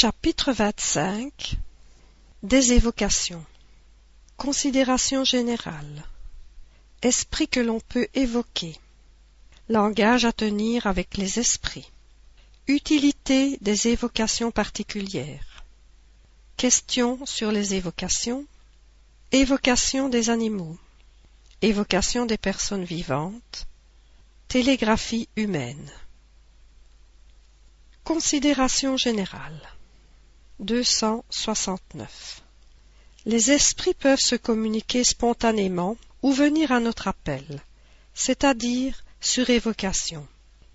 Chapitre 25 Des évocations. Considération générale. Esprit que l'on peut évoquer. Langage à tenir avec les esprits. Utilité des évocations particulières. Questions sur les évocations. Évocation des animaux. Évocation des personnes vivantes. Télégraphie humaine. Considération générale 269. Les esprits peuvent se communiquer spontanément ou venir à notre appel, c'est-à-dire sur évocation.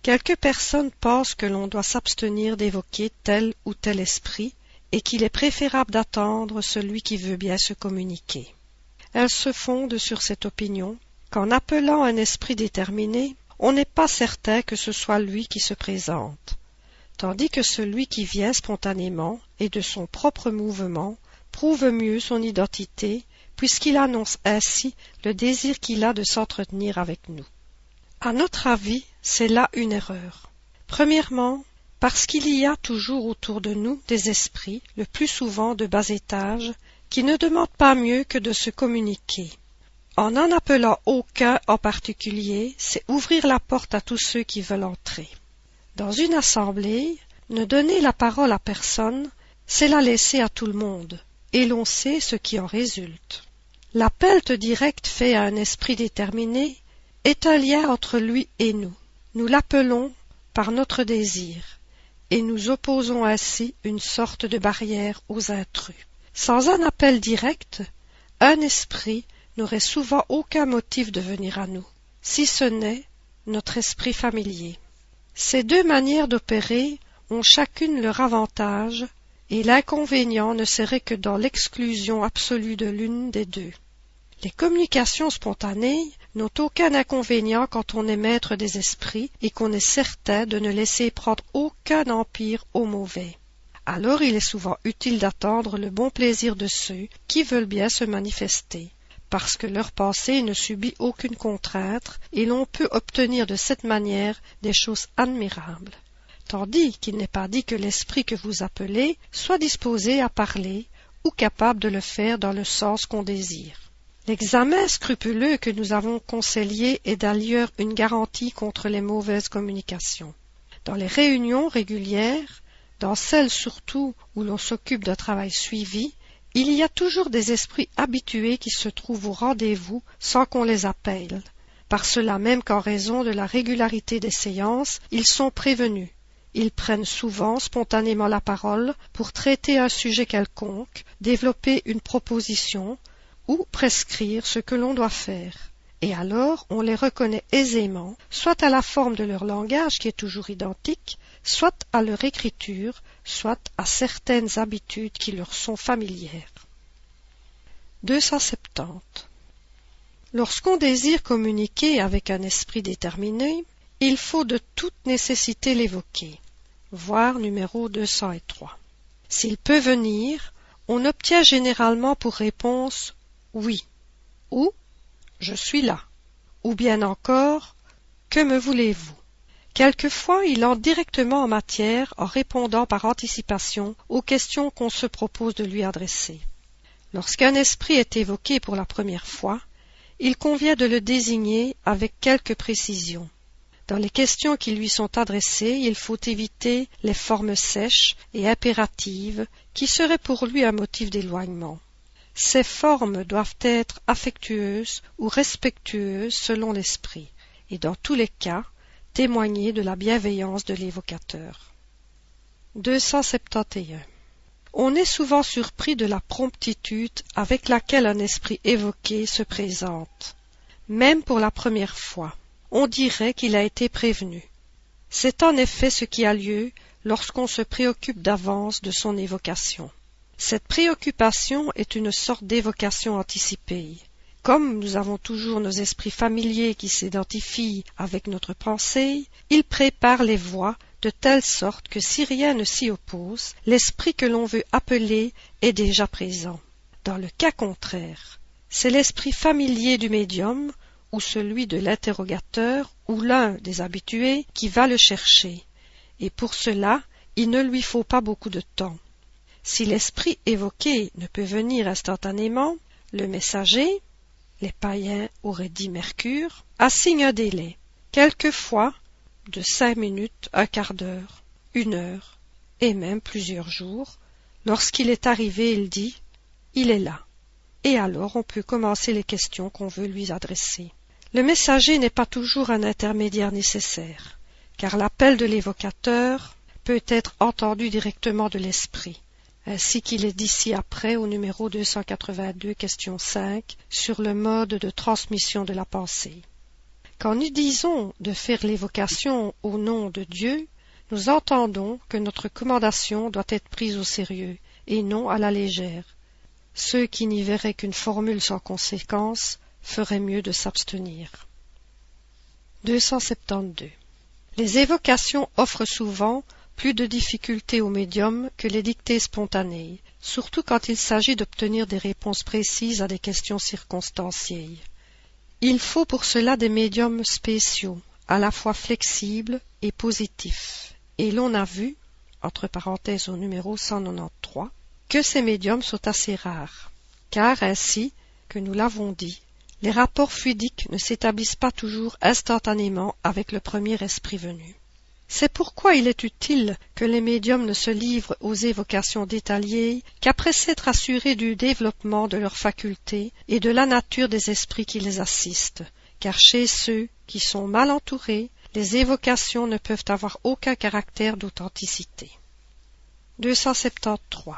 Quelques personnes pensent que l'on doit s'abstenir d'évoquer tel ou tel esprit et qu'il est préférable d'attendre celui qui veut bien se communiquer. Elles se fondent sur cette opinion qu'en appelant un esprit déterminé, on n'est pas certain que ce soit lui qui se présente tandis que celui qui vient spontanément et de son propre mouvement prouve mieux son identité puisqu'il annonce ainsi le désir qu'il a de s'entretenir avec nous. À notre avis, c'est là une erreur. Premièrement, parce qu'il y a toujours autour de nous des esprits, le plus souvent de bas étage, qui ne demandent pas mieux que de se communiquer. En n'en appelant aucun en particulier, c'est ouvrir la porte à tous ceux qui veulent entrer. Dans une assemblée, ne donner la parole à personne, c'est la laisser à tout le monde, et l'on sait ce qui en résulte. L'appel direct fait à un esprit déterminé est un lien entre lui et nous. Nous l'appelons par notre désir, et nous opposons ainsi une sorte de barrière aux intrus. Sans un appel direct, un esprit n'aurait souvent aucun motif de venir à nous, si ce n'est notre esprit familier. Ces deux manières d'opérer ont chacune leur avantage, et l'inconvénient ne serait que dans l'exclusion absolue de l'une des deux. Les communications spontanées n'ont aucun inconvénient quand on est maître des esprits et qu'on est certain de ne laisser prendre aucun empire au mauvais. Alors il est souvent utile d'attendre le bon plaisir de ceux qui veulent bien se manifester parce que leur pensée ne subit aucune contrainte, et l'on peut obtenir de cette manière des choses admirables. Tandis qu'il n'est pas dit que l'esprit que vous appelez soit disposé à parler ou capable de le faire dans le sens qu'on désire. L'examen scrupuleux que nous avons conseillé est d'ailleurs une garantie contre les mauvaises communications. Dans les réunions régulières, dans celles surtout où l'on s'occupe d'un travail suivi, il y a toujours des esprits habitués qui se trouvent au rendez-vous sans qu'on les appelle. Par cela même qu'en raison de la régularité des séances, ils sont prévenus. Ils prennent souvent spontanément la parole pour traiter un sujet quelconque, développer une proposition ou prescrire ce que l'on doit faire. Et alors on les reconnaît aisément, soit à la forme de leur langage qui est toujours identique, soit à leur écriture, soit à certaines habitudes qui leur sont familières. 270. Lorsqu'on désire communiquer avec un esprit déterminé, il faut de toute nécessité l'évoquer. Voir numéro 203. S'il peut venir, on obtient généralement pour réponse oui ou je suis là ou bien encore que me voulez-vous? Quelquefois il entre directement en matière en répondant par anticipation aux questions qu'on se propose de lui adresser. Lorsqu'un esprit est évoqué pour la première fois, il convient de le désigner avec quelque précision. Dans les questions qui lui sont adressées, il faut éviter les formes sèches et impératives qui seraient pour lui un motif d'éloignement. Ces formes doivent être affectueuses ou respectueuses selon l'esprit, et dans tous les cas, témoigner de la bienveillance de l'évocateur. 271. On est souvent surpris de la promptitude avec laquelle un esprit évoqué se présente, même pour la première fois. On dirait qu'il a été prévenu. C'est en effet ce qui a lieu lorsqu'on se préoccupe d'avance de son évocation. Cette préoccupation est une sorte d'évocation anticipée. Comme nous avons toujours nos esprits familiers qui s'identifient avec notre pensée, ils préparent les voies de telle sorte que si rien ne s'y oppose, l'esprit que l'on veut appeler est déjà présent. Dans le cas contraire, c'est l'esprit familier du médium ou celui de l'interrogateur ou l'un des habitués qui va le chercher, et pour cela il ne lui faut pas beaucoup de temps. Si l'esprit évoqué ne peut venir instantanément, le messager, les païens auraient dit Mercure, assigne un délai, quelquefois de cinq minutes, un quart d'heure, une heure, et même plusieurs jours. Lorsqu'il est arrivé, il dit Il est là. Et alors on peut commencer les questions qu'on veut lui adresser. Le messager n'est pas toujours un intermédiaire nécessaire, car l'appel de l'évocateur peut être entendu directement de l'esprit, ainsi qu'il est dit ci-après au numéro 282, question 5, sur le mode de transmission de la pensée. Quand nous disons de faire l'évocation au nom de Dieu, nous entendons que notre commandation doit être prise au sérieux et non à la légère. Ceux qui n'y verraient qu'une formule sans conséquence feraient mieux de s'abstenir. 272. Les évocations offrent souvent plus de difficultés au médium que les dictées spontanées, surtout quand il s'agit d'obtenir des réponses précises à des questions circonstanciées. Il faut pour cela des médiums spéciaux, à la fois flexibles et positifs, et l'on a vu, entre parenthèses au numéro 193, que ces médiums sont assez rares, car ainsi, que nous l'avons dit, les rapports fluidiques ne s'établissent pas toujours instantanément avec le premier esprit venu. C'est pourquoi il est utile que les médiums ne se livrent aux évocations détaillées qu'après s'être assurés du développement de leurs facultés et de la nature des esprits qui les assistent, car chez ceux qui sont mal entourés, les évocations ne peuvent avoir aucun caractère d'authenticité. 273.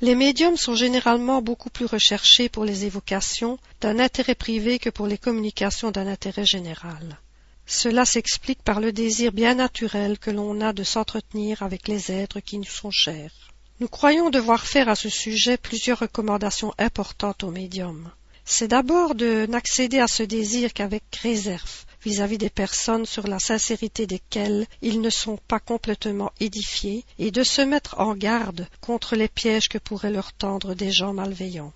Les médiums sont généralement beaucoup plus recherchés pour les évocations d'un intérêt privé que pour les communications d'un intérêt général. Cela s'explique par le désir bien naturel que l'on a de s'entretenir avec les êtres qui nous sont chers. Nous croyons devoir faire à ce sujet plusieurs recommandations importantes aux médiums. C'est d'abord de n'accéder à ce désir qu'avec réserve vis-à-vis des personnes sur la sincérité desquelles ils ne sont pas complètement édifiés et de se mettre en garde contre les pièges que pourraient leur tendre des gens malveillants.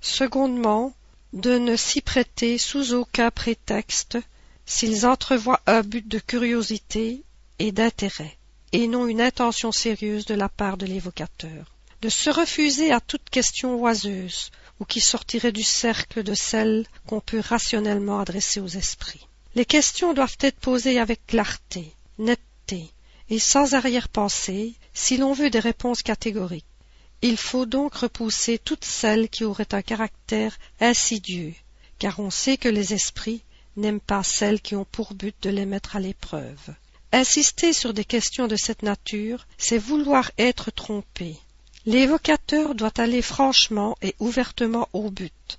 Secondement, de ne s'y prêter sous aucun prétexte s'ils entrevoient un but de curiosité et d'intérêt, et non une intention sérieuse de la part de l'évocateur, de se refuser à toute question oiseuse ou qui sortirait du cercle de celles qu'on peut rationnellement adresser aux esprits. Les questions doivent être posées avec clarté, netteté et sans arrière-pensée si l'on veut des réponses catégoriques. Il faut donc repousser toutes celles qui auraient un caractère insidieux, car on sait que les esprits n'aiment pas celles qui ont pour but de les mettre à l'épreuve. Insister sur des questions de cette nature, c'est vouloir être trompé. L'évocateur doit aller franchement et ouvertement au but,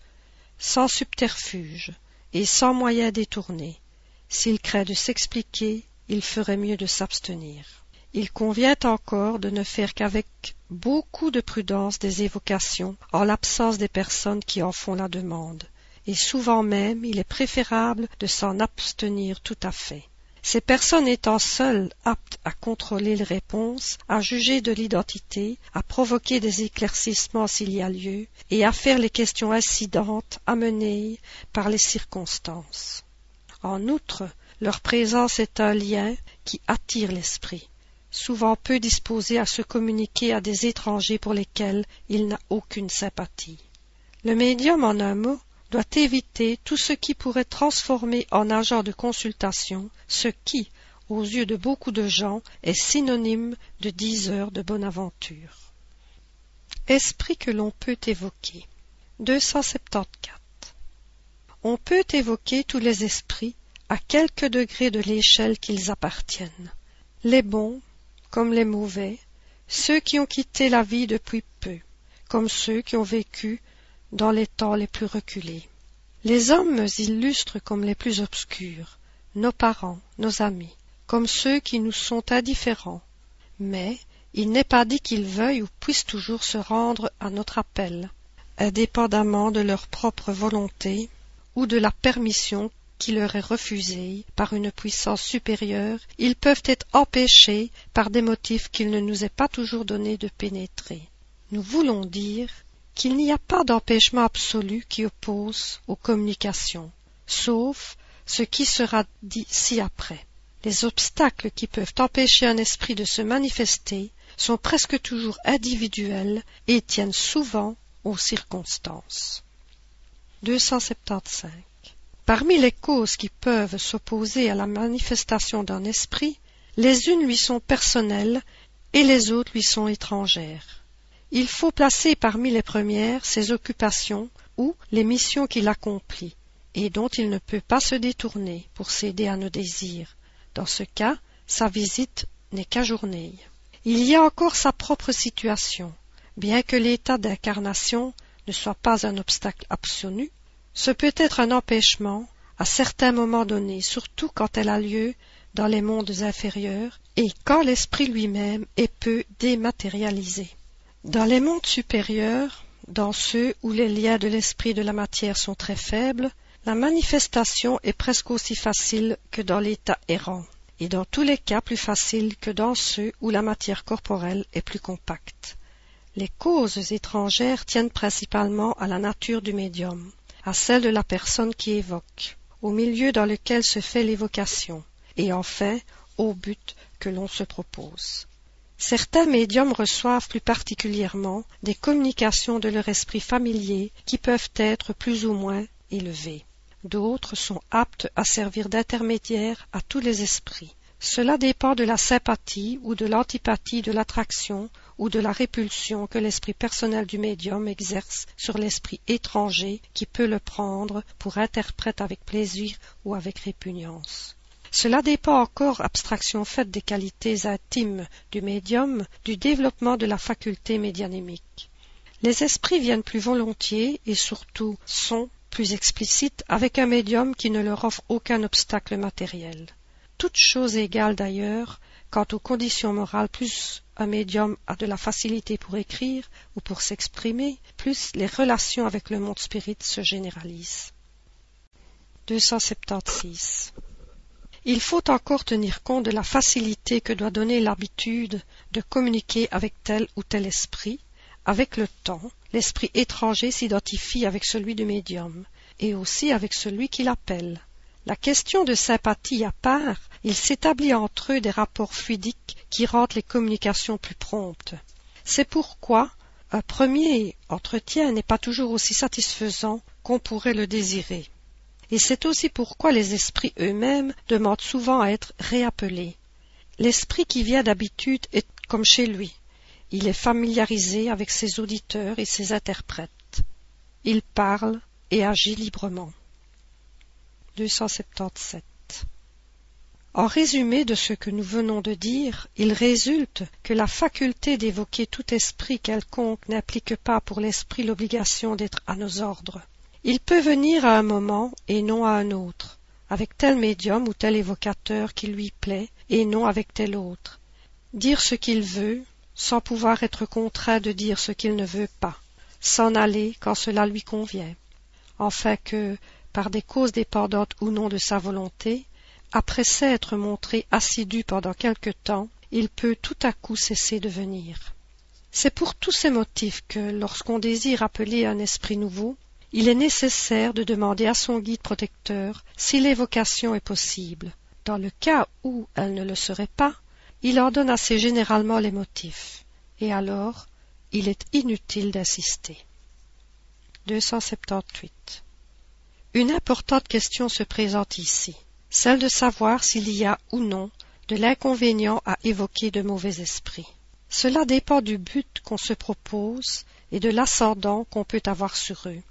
sans subterfuge et sans moyen détourné. S'il craint de s'expliquer, il ferait mieux de s'abstenir. Il convient encore de ne faire qu'avec beaucoup de prudence des évocations en l'absence des personnes qui en font la demande et souvent même il est préférable de s'en abstenir tout à fait. Ces personnes étant seules aptes à contrôler les réponses, à juger de l'identité, à provoquer des éclaircissements s'il y a lieu, et à faire les questions incidentes amenées par les circonstances. En outre, leur présence est un lien qui attire l'esprit, souvent peu disposé à se communiquer à des étrangers pour lesquels il n'a aucune sympathie. Le médium, en un mot, doit éviter tout ce qui pourrait transformer en agent de consultation ce qui, aux yeux de beaucoup de gens, est synonyme de dix heures de bonne aventure. Esprit que l'on peut évoquer. 274. On peut évoquer tous les esprits à quelque degré de l'échelle qu'ils appartiennent. Les bons, comme les mauvais, ceux qui ont quitté la vie depuis peu, comme ceux qui ont vécu dans les temps les plus reculés. Les hommes illustres comme les plus obscurs, nos parents, nos amis, comme ceux qui nous sont indifférents, mais il n'est pas dit qu'ils veuillent ou puissent toujours se rendre à notre appel, indépendamment de leur propre volonté ou de la permission qui leur est refusée par une puissance supérieure, ils peuvent être empêchés par des motifs qu'il ne nous est pas toujours donné de pénétrer. Nous voulons dire qu'il n'y a pas d'empêchement absolu qui oppose aux communications, sauf ce qui sera dit ci-après. Les obstacles qui peuvent empêcher un esprit de se manifester sont presque toujours individuelles et tiennent souvent aux circonstances. 275. Parmi les causes qui peuvent s'opposer à la manifestation d'un esprit, les unes lui sont personnelles et les autres lui sont étrangères. Il faut placer parmi les premières ses occupations ou les missions qu'il accomplit, et dont il ne peut pas se détourner pour céder à nos désirs. Dans ce cas, sa visite n'est qu'ajournée. Il y a encore sa propre situation. Bien que l'état d'incarnation ne soit pas un obstacle absolu, ce peut être un empêchement à certains moments donnés, surtout quand elle a lieu dans les mondes inférieurs et quand l'esprit lui-même est peu dématérialisé. Dans les mondes supérieurs, dans ceux où les liens de l'esprit de la matière sont très faibles, la manifestation est presque aussi facile que dans l'état errant, et dans tous les cas plus facile que dans ceux où la matière corporelle est plus compacte. Les causes étrangères tiennent principalement à la nature du médium, à celle de la personne qui évoque, au milieu dans lequel se fait l'évocation, et enfin au but que l'on se propose. Certains médiums reçoivent plus particulièrement des communications de leur esprit familier qui peuvent être plus ou moins élevées. D'autres sont aptes à servir d'intermédiaires à tous les esprits. Cela dépend de la sympathie ou de l'antipathie de l'attraction ou de la répulsion que l'esprit personnel du médium exerce sur l'esprit étranger qui peut le prendre pour interprète avec plaisir ou avec répugnance. Cela dépend encore, abstraction faite des qualités intimes du médium, du développement de la faculté médianémique. Les esprits viennent plus volontiers et surtout sont plus explicites avec un médium qui ne leur offre aucun obstacle matériel. Toute chose égale d'ailleurs, quant aux conditions morales, plus un médium a de la facilité pour écrire ou pour s'exprimer, plus les relations avec le monde spirit se généralisent. 276. Il faut encore tenir compte de la facilité que doit donner l'habitude de communiquer avec tel ou tel esprit. Avec le temps, l'esprit étranger s'identifie avec celui du médium, et aussi avec celui qui l'appelle. La question de sympathie à part, il s'établit entre eux des rapports fluidiques qui rendent les communications plus promptes. C'est pourquoi un premier entretien n'est pas toujours aussi satisfaisant qu'on pourrait le désirer. Et c'est aussi pourquoi les esprits eux-mêmes demandent souvent à être réappelés. L'esprit qui vient d'habitude est comme chez lui. Il est familiarisé avec ses auditeurs et ses interprètes. Il parle et agit librement. 277. En résumé de ce que nous venons de dire, il résulte que la faculté d'évoquer tout esprit quelconque n'implique pas pour l'esprit l'obligation d'être à nos ordres. Il peut venir à un moment et non à un autre, avec tel médium ou tel évocateur qui lui plaît et non avec tel autre, dire ce qu'il veut sans pouvoir être contraint de dire ce qu'il ne veut pas, s'en aller quand cela lui convient, enfin que, par des causes dépendantes ou non de sa volonté, après s'être montré assidu pendant quelque temps, il peut tout à coup cesser de venir. C'est pour tous ces motifs que, lorsqu'on désire appeler un esprit nouveau, il est nécessaire de demander à son guide protecteur si l'évocation est possible. Dans le cas où elle ne le serait pas, il en donne assez généralement les motifs, et alors il est inutile d'insister. 278. Une importante question se présente ici celle de savoir s'il y a ou non de l'inconvénient à évoquer de mauvais esprits. Cela dépend du but qu'on se propose et de l'ascendant qu'on peut avoir sur eux.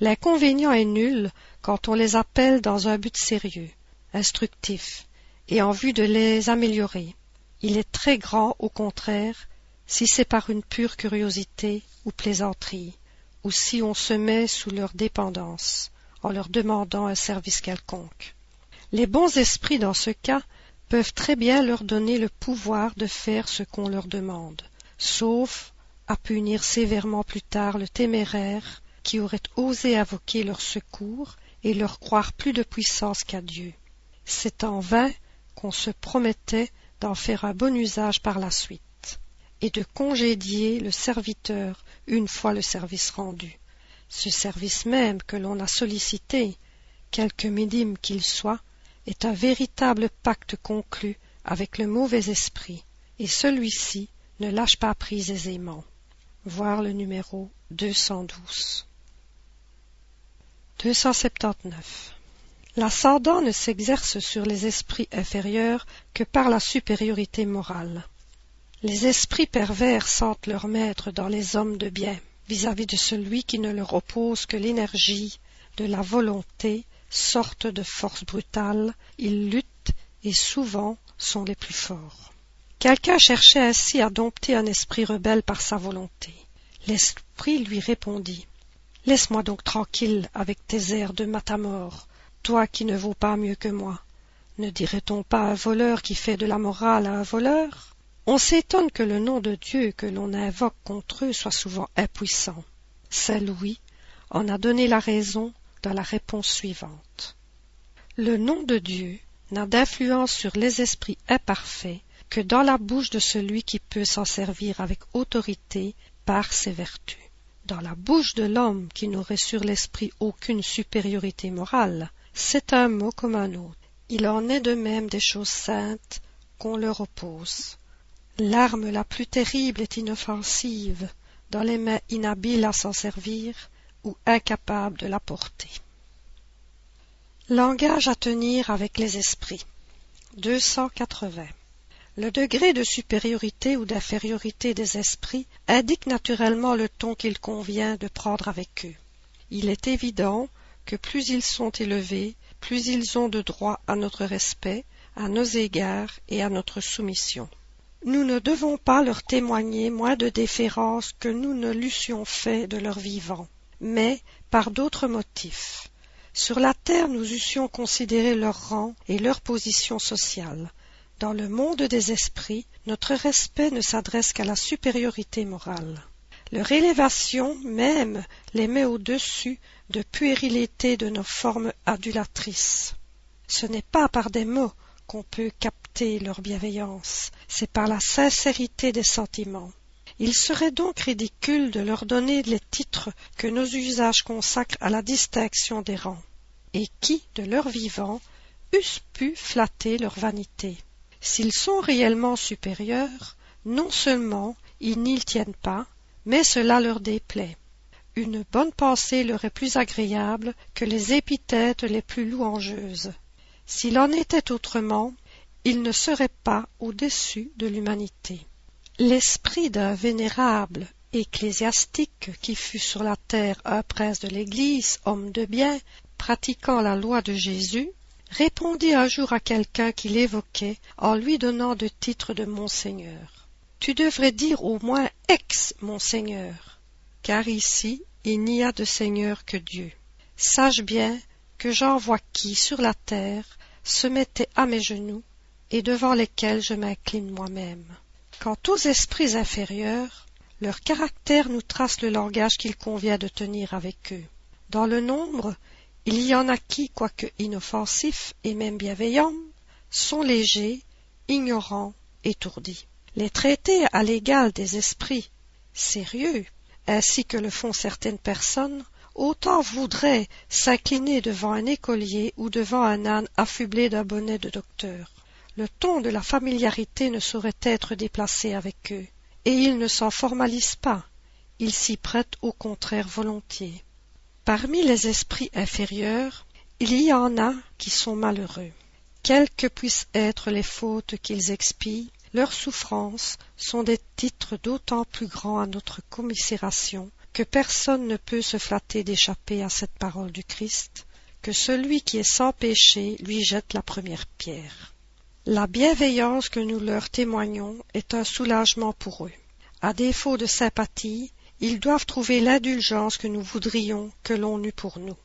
L'inconvénient est nul quand on les appelle dans un but sérieux, instructif, et en vue de les améliorer. Il est très grand, au contraire, si c'est par une pure curiosité ou plaisanterie, ou si on se met sous leur dépendance, en leur demandant un service quelconque. Les bons esprits dans ce cas peuvent très bien leur donner le pouvoir de faire ce qu'on leur demande, sauf à punir sévèrement plus tard le téméraire qui aurait osé invoquer leur secours et leur croire plus de puissance qu'à Dieu. C'est en vain qu'on se promettait d'en faire un bon usage par la suite, et de congédier le serviteur une fois le service rendu. Ce service même que l'on a sollicité, quelque médime qu'il soit, est un véritable pacte conclu avec le mauvais esprit, et celui-ci ne lâche pas prise aisément. Voir le numéro 212. 279. L'ascendant ne s'exerce sur les esprits inférieurs que par la supériorité morale. Les esprits pervers sentent leur maître dans les hommes de bien, vis-à-vis de celui qui ne leur oppose que l'énergie de la volonté, sorte de force brutale, ils luttent et souvent sont les plus forts. Quelqu'un cherchait ainsi à dompter un esprit rebelle par sa volonté. L'esprit lui répondit Laisse-moi donc tranquille avec tes airs de matamore toi qui ne vaux pas mieux que moi. Ne dirait-on pas un voleur qui fait de la morale à un voleur? On s'étonne que le nom de Dieu que l'on invoque contre eux soit souvent impuissant. Saint Louis en a donné la raison dans la réponse suivante. Le nom de Dieu n'a d'influence sur les esprits imparfaits que dans la bouche de celui qui peut s'en servir avec autorité par ses vertus. Dans la bouche de l'homme qui n'aurait sur l'esprit aucune supériorité morale, c'est un mot comme un autre. Il en est de même des choses saintes qu'on leur oppose. L'arme la plus terrible est inoffensive dans les mains inhabiles à s'en servir ou incapables de la porter. Langage à tenir avec les esprits. 280. Le degré de supériorité ou d'infériorité des esprits indique naturellement le ton qu'il convient de prendre avec eux. Il est évident que plus ils sont élevés, plus ils ont de droit à notre respect, à nos égards et à notre soumission. Nous ne devons pas leur témoigner moins de déférence que nous ne l'eussions fait de leur vivant, mais par d'autres motifs. Sur la terre nous eussions considéré leur rang et leur position sociale. Dans le monde des esprits, notre respect ne s'adresse qu'à la supériorité morale. Leur élévation même les met au-dessus de puérilité de nos formes adulatrices. Ce n'est pas par des mots qu'on peut capter leur bienveillance, c'est par la sincérité des sentiments. Il serait donc ridicule de leur donner les titres que nos usages consacrent à la distinction des rangs, et qui, de leur vivant, eussent pu flatter leur vanité. S'ils sont réellement supérieurs, non seulement ils n'y tiennent pas, mais cela leur déplaît. Une bonne pensée leur est plus agréable que les épithètes les plus louangeuses. S'il en était autrement, ils ne seraient pas au-dessus de l'humanité. L'esprit d'un vénérable ecclésiastique qui fut sur la terre un prince de l'Église, homme de bien, pratiquant la loi de Jésus, répondit un jour à quelqu'un qui l'évoquait en lui donnant de titre de Monseigneur. Tu devrais dire au moins ex monseigneur car ici il n'y a de seigneur que dieu. Sache bien que j'en vois qui sur la terre se mettaient à mes genoux et devant lesquels je m'incline moi-même. Quant aux esprits inférieurs leur caractère nous trace le langage qu'il convient de tenir avec eux. Dans le nombre il y en a qui quoique inoffensifs et même bienveillants sont légers ignorants étourdis les traiter à l'égal des esprits sérieux, ainsi que le font certaines personnes, autant voudraient s'incliner devant un écolier ou devant un âne affublé d'un bonnet de docteur. Le ton de la familiarité ne saurait être déplacé avec eux, et ils ne s'en formalisent pas, ils s'y prêtent au contraire volontiers. Parmi les esprits inférieurs, il y en a qui sont malheureux. Quelles que puissent être les fautes qu'ils expient, leurs souffrances sont des titres d'autant plus grands à notre commisération que personne ne peut se flatter d'échapper à cette parole du Christ, que celui qui est sans péché lui jette la première pierre. La bienveillance que nous leur témoignons est un soulagement pour eux. À défaut de sympathie, ils doivent trouver l'indulgence que nous voudrions que l'on eût pour nous.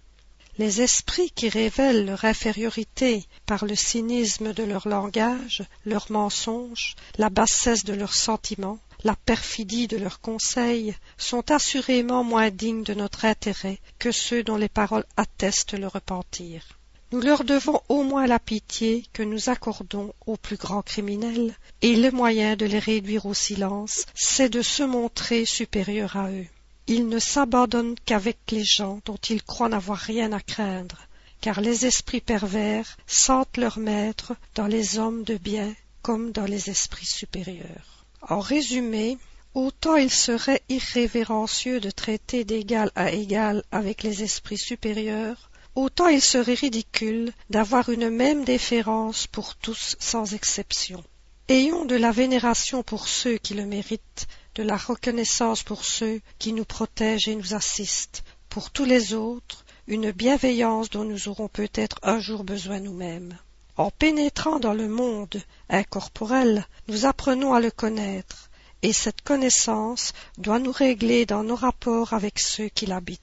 Les esprits qui révèlent leur infériorité par le cynisme de leur langage, leurs mensonges, la bassesse de leurs sentiments, la perfidie de leurs conseils, sont assurément moins dignes de notre intérêt que ceux dont les paroles attestent le repentir. Nous leur devons au moins la pitié que nous accordons aux plus grands criminels, et le moyen de les réduire au silence, c'est de se montrer supérieurs à eux ils ne s'abandonnent qu'avec les gens dont ils croient n'avoir rien à craindre, car les esprits pervers sentent leur maître dans les hommes de bien comme dans les esprits supérieurs. En résumé, autant il serait irrévérencieux de traiter d'égal à égal avec les esprits supérieurs, autant il serait ridicule d'avoir une même déférence pour tous sans exception. Ayons de la vénération pour ceux qui le méritent, de la reconnaissance pour ceux qui nous protègent et nous assistent, pour tous les autres, une bienveillance dont nous aurons peut-être un jour besoin nous-mêmes. En pénétrant dans le monde incorporel, nous apprenons à le connaître, et cette connaissance doit nous régler dans nos rapports avec ceux qui l'habitent.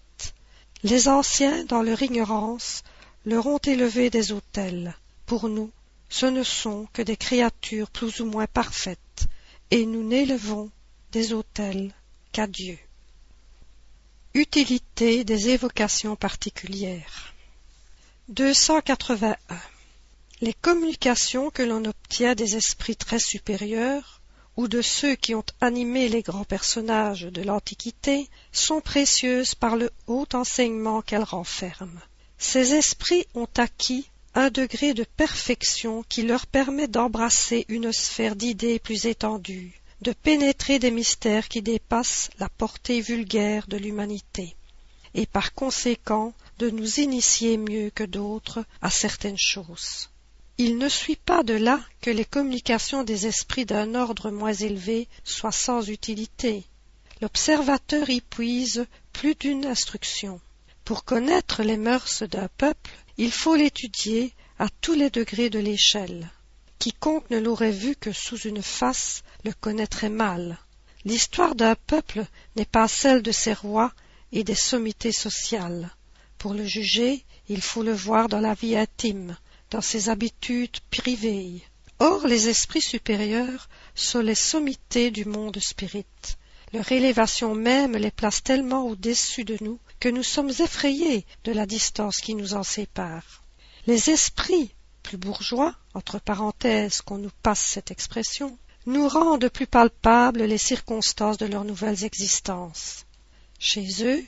Les anciens, dans leur ignorance, leur ont élevé des autels. Pour nous, ce ne sont que des créatures plus ou moins parfaites, et nous n'élevons des autels qu'à Dieu. Utilité des évocations particulières 281. Les communications que l'on obtient des esprits très supérieurs ou de ceux qui ont animé les grands personnages de l'Antiquité sont précieuses par le haut enseignement qu'elles renferment. Ces esprits ont acquis un degré de perfection qui leur permet d'embrasser une sphère d'idées plus étendue, de pénétrer des mystères qui dépassent la portée vulgaire de l'humanité, et par conséquent de nous initier mieux que d'autres à certaines choses. Il ne suit pas de là que les communications des esprits d'un ordre moins élevé soient sans utilité. L'observateur y puise plus d'une instruction. Pour connaître les mœurs d'un peuple, il faut l'étudier à tous les degrés de l'échelle. Quiconque ne l'aurait vu que sous une face le connaîtrait mal. L'histoire d'un peuple n'est pas celle de ses rois et des sommités sociales. Pour le juger, il faut le voir dans la vie intime, dans ses habitudes privées. Or les esprits supérieurs sont les sommités du monde spirit. Leur élévation même les place tellement au-dessus de nous que nous sommes effrayés de la distance qui nous en sépare. Les esprits plus bourgeois, entre parenthèses qu'on nous passe cette expression, nous rendent plus palpables les circonstances de leurs nouvelles existences. Chez eux,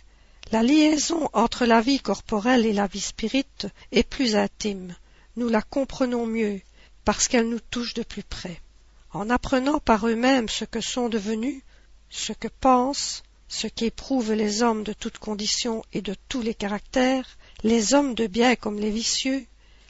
la liaison entre la vie corporelle et la vie spirite est plus intime, nous la comprenons mieux, parce qu'elle nous touche de plus près. En apprenant par eux-mêmes ce que sont devenus, ce que pensent, ce qu'éprouvent les hommes de toutes conditions et de tous les caractères, les hommes de bien comme les vicieux,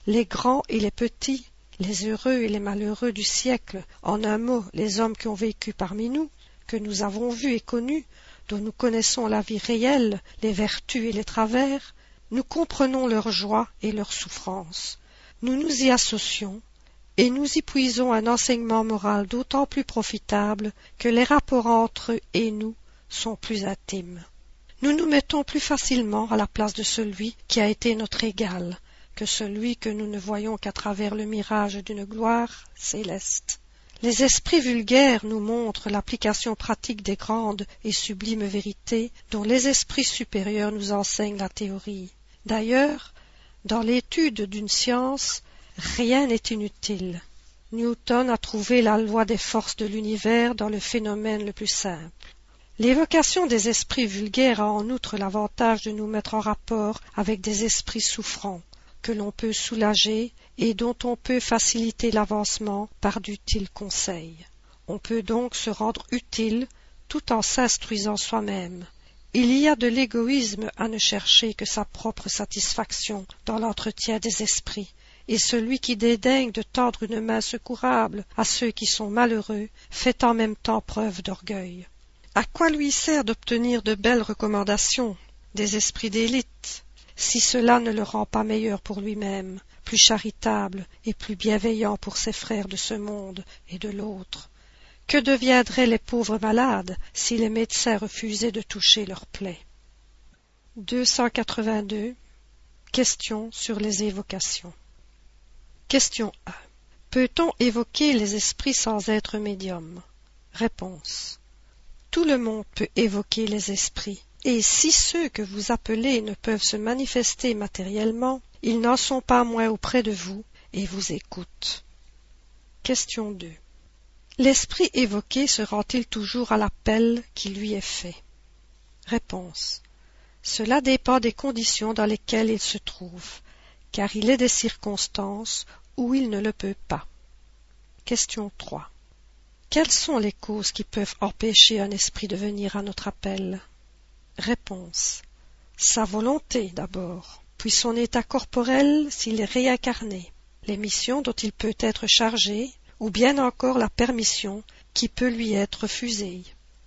les grands et les petits, les heureux et les malheureux du siècle, en un mot les hommes qui ont vécu parmi nous, que nous avons vus et connus, dont nous connaissons la vie réelle, les vertus et les travers, nous comprenons leurs joies et leurs souffrances. Nous nous y associons, et nous y puisons un enseignement moral d'autant plus profitable que les rapports entre eux et nous sont plus intimes. Nous nous mettons plus facilement à la place de celui qui a été notre égal, que celui que nous ne voyons qu'à travers le mirage d'une gloire céleste. Les esprits vulgaires nous montrent l'application pratique des grandes et sublimes vérités dont les esprits supérieurs nous enseignent la théorie. D'ailleurs, dans l'étude d'une science, rien n'est inutile. Newton a trouvé la loi des forces de l'univers dans le phénomène le plus simple. L'évocation des esprits vulgaires a en outre l'avantage de nous mettre en rapport avec des esprits souffrants, que l'on peut soulager et dont on peut faciliter l'avancement par d'utiles conseils. On peut donc se rendre utile tout en s'instruisant soi-même. Il y a de l'égoïsme à ne chercher que sa propre satisfaction dans l'entretien des esprits, et celui qui dédaigne de tendre une main secourable à ceux qui sont malheureux fait en même temps preuve d'orgueil. À quoi lui sert d'obtenir de belles recommandations des esprits d'élite si cela ne le rend pas meilleur pour lui-même, plus charitable et plus bienveillant pour ses frères de ce monde et de l'autre? Que deviendraient les pauvres malades si les médecins refusaient de toucher leurs plaies 282. Questions sur les évocations. Question 1. Peut-on évoquer les esprits sans être médium? Réponse. Tout le monde peut évoquer les esprits, et si ceux que vous appelez ne peuvent se manifester matériellement, ils n'en sont pas moins auprès de vous et vous écoutent. Question 2. L'esprit évoqué se rend-il toujours à l'appel qui lui est fait? Réponse. Cela dépend des conditions dans lesquelles il se trouve, car il est des circonstances où il ne le peut pas. Question 3. Quelles sont les causes qui peuvent empêcher un esprit de venir à notre appel? Réponse. Sa volonté d'abord, puis son état corporel s'il est réincarné, les missions dont il peut être chargé, ou bien encore la permission qui peut lui être refusée.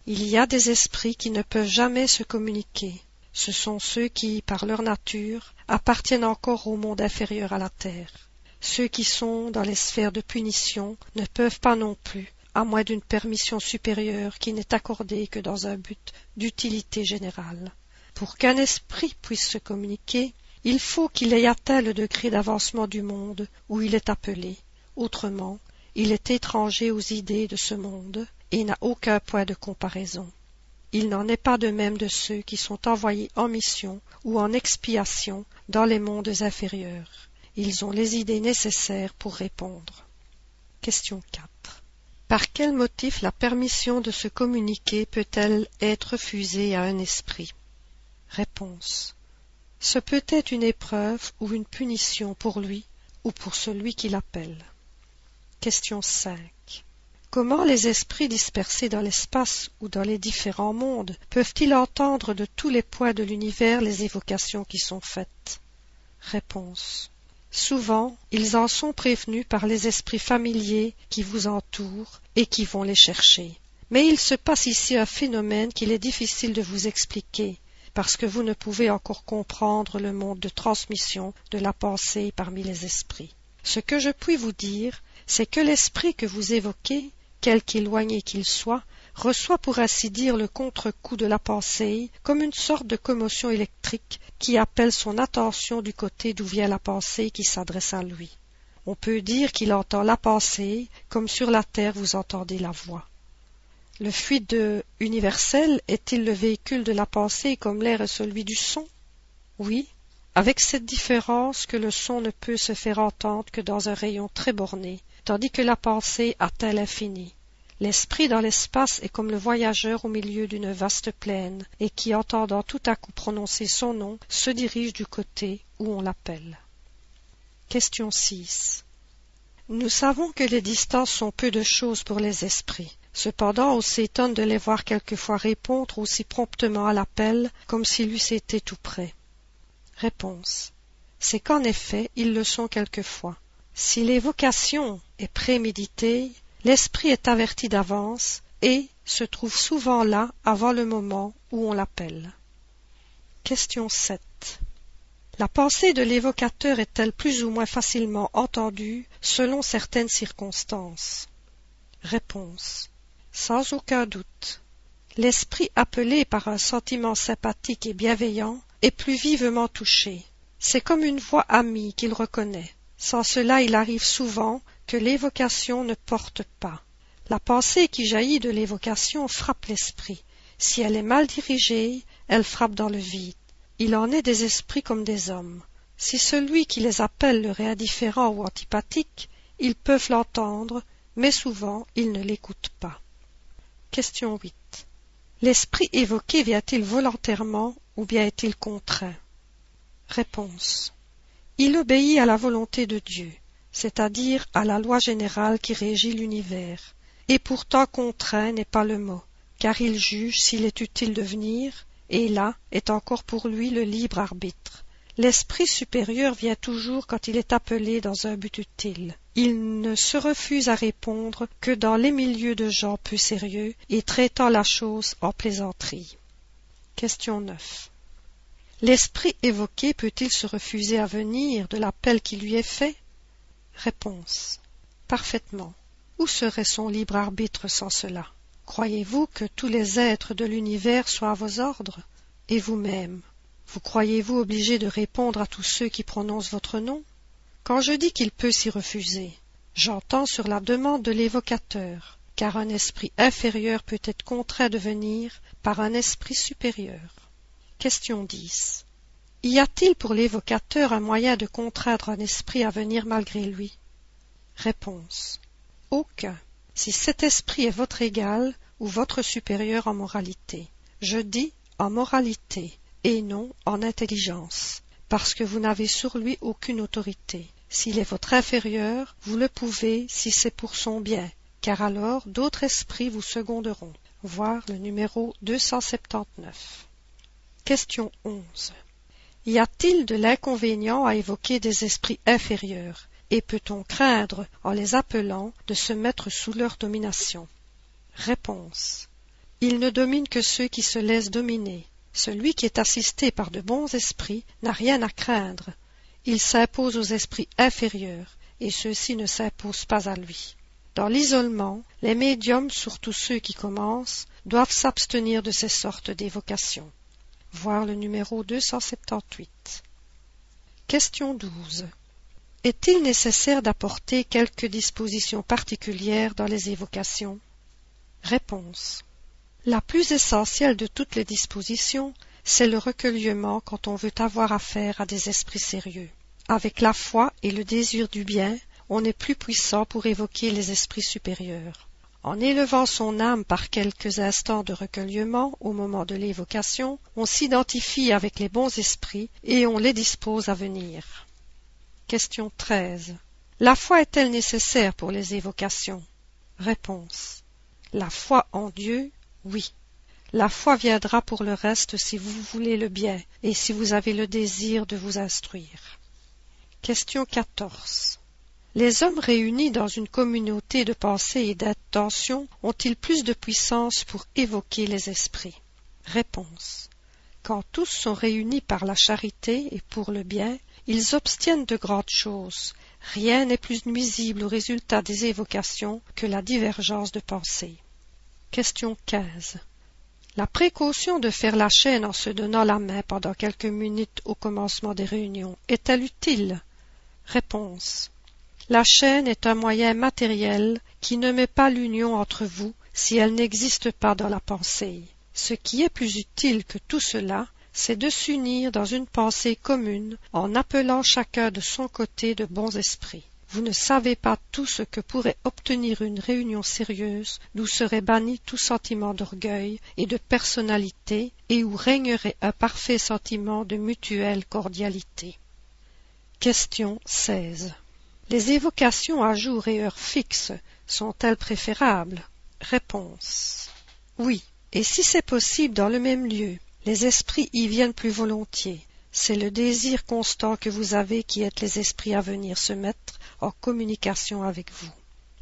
Il y a des esprits qui ne peuvent jamais se communiquer. Ce sont ceux qui, par leur nature, appartiennent encore au monde inférieur à la terre. Ceux qui sont dans les sphères de punition ne peuvent pas non plus, à moins d'une permission supérieure qui n'est accordée que dans un but d'utilité générale. Pour qu'un esprit puisse se communiquer, il faut qu'il ait atteint le degré d'avancement du monde où il est appelé. Autrement, il est étranger aux idées de ce monde et n'a aucun point de comparaison. Il n'en est pas de même de ceux qui sont envoyés en mission ou en expiation dans les mondes inférieurs. Ils ont les idées nécessaires pour répondre. Question 4. Par quel motif la permission de se communiquer peut-elle être refusée à un esprit? Réponse. Ce peut être une épreuve ou une punition pour lui ou pour celui qui l'appelle. Question 5. Comment les esprits dispersés dans l'espace ou dans les différents mondes peuvent-ils entendre de tous les points de l'univers les évocations qui sont faites? Réponse. Souvent, ils en sont prévenus par les esprits familiers qui vous entourent et qui vont les chercher. Mais il se passe ici un phénomène qu'il est difficile de vous expliquer, parce que vous ne pouvez encore comprendre le monde de transmission de la pensée parmi les esprits. Ce que je puis vous dire, c'est que l'esprit que vous évoquez, quelque éloigné qu'il soit, reçoit pour ainsi dire le contre-coup de la pensée comme une sorte de commotion électrique qui appelle son attention du côté d'où vient la pensée qui s'adresse à lui. On peut dire qu'il entend la pensée comme sur la terre vous entendez la voix. Le fluide universel est-il le véhicule de la pensée comme l'air est celui du son? Oui, avec cette différence que le son ne peut se faire entendre que dans un rayon très borné, tandis que la pensée atteint l'infini. L'esprit dans l'espace est comme le voyageur au milieu d'une vaste plaine, et qui, entendant tout à coup prononcer son nom, se dirige du côté où on l'appelle. Question 6. Nous savons que les distances sont peu de choses pour les esprits. Cependant, on s'étonne de les voir quelquefois répondre aussi promptement à l'appel, comme s'ils eussent été tout près. Réponse. C'est qu'en effet, ils le sont quelquefois. Si l'évocation est préméditée, l'esprit est averti d'avance et se trouve souvent là avant le moment où on l'appelle. Question 7. La pensée de l'évocateur est-elle plus ou moins facilement entendue selon certaines circonstances? Réponse. Sans aucun doute. L'esprit appelé par un sentiment sympathique et bienveillant est plus vivement touché. C'est comme une voix amie qu'il reconnaît. Sans cela il arrive souvent que l'évocation ne porte pas. La pensée qui jaillit de l'évocation frappe l'esprit. Si elle est mal dirigée, elle frappe dans le vide. Il en est des esprits comme des hommes. Si celui qui les appelle leur est indifférent ou antipathique, ils peuvent l'entendre, mais souvent ils ne l'écoutent pas. Question 8. L'esprit évoqué vient-il volontairement ou bien est-il contraint? Réponse. Il obéit à la volonté de Dieu c'est-à-dire à la loi générale qui régit l'univers. Et pourtant contraint n'est pas le mot, car il juge s'il est utile de venir, et là est encore pour lui le libre arbitre. L'esprit supérieur vient toujours quand il est appelé dans un but utile. Il ne se refuse à répondre que dans les milieux de gens peu sérieux et traitant la chose en plaisanterie. Question 9. L'esprit évoqué peut-il se refuser à venir de l'appel qui lui est fait? Réponse. Parfaitement. Où serait son libre arbitre sans cela? Croyez-vous que tous les êtres de l'univers soient à vos ordres? Et vous-même? Vous croyez-vous obligé de répondre à tous ceux qui prononcent votre nom? Quand je dis qu'il peut s'y refuser, j'entends sur la demande de l'évocateur, car un esprit inférieur peut être contraint de venir par un esprit supérieur. Question 10. Y a-t-il pour l'évocateur un moyen de contraindre un esprit à venir malgré lui? Réponse. Aucun, si cet esprit est votre égal ou votre supérieur en moralité. Je dis en moralité et non en intelligence, parce que vous n'avez sur lui aucune autorité. S'il est votre inférieur, vous le pouvez si c'est pour son bien, car alors d'autres esprits vous seconderont. Voir le numéro 279. Question 11. Y a-t-il de l'inconvénient à évoquer des esprits inférieurs, et peut-on craindre, en les appelant, de se mettre sous leur domination? Réponse. Ils ne dominent que ceux qui se laissent dominer. Celui qui est assisté par de bons esprits n'a rien à craindre. Il s'impose aux esprits inférieurs, et ceux-ci ne s'imposent pas à lui. Dans l'isolement, les médiums, surtout ceux qui commencent, doivent s'abstenir de ces sortes d'évocations voir le numéro 278. Question 12. Est-il nécessaire d'apporter quelques dispositions particulières dans les évocations? Réponse. La plus essentielle de toutes les dispositions, c'est le recueillement quand on veut avoir affaire à des esprits sérieux. Avec la foi et le désir du bien, on est plus puissant pour évoquer les esprits supérieurs. En élevant son âme par quelques instants de recueillement au moment de l'évocation, on s'identifie avec les bons esprits et on les dispose à venir. Question 13. La foi est-elle nécessaire pour les évocations? Réponse. La foi en Dieu, oui. La foi viendra pour le reste si vous voulez le bien et si vous avez le désir de vous instruire. Question 14. Les hommes réunis dans une communauté de pensée et d'intention ont-ils plus de puissance pour évoquer les esprits? Réponse. Quand tous sont réunis par la charité et pour le bien, ils obtiennent de grandes choses. Rien n'est plus nuisible au résultat des évocations que la divergence de pensée. Question 15. La précaution de faire la chaîne en se donnant la main pendant quelques minutes au commencement des réunions est-elle utile? Réponse. La chaîne est un moyen matériel qui ne met pas l'union entre vous si elle n'existe pas dans la pensée. Ce qui est plus utile que tout cela, c'est de s'unir dans une pensée commune en appelant chacun de son côté de bons esprits. Vous ne savez pas tout ce que pourrait obtenir une réunion sérieuse d'où serait banni tout sentiment d'orgueil et de personnalité et où régnerait un parfait sentiment de mutuelle cordialité. Question 16. Les évocations à jour et heure fixe sont-elles préférables? Réponse. Oui, et si c'est possible dans le même lieu, les esprits y viennent plus volontiers. C'est le désir constant que vous avez qui est les esprits à venir se mettre en communication avec vous.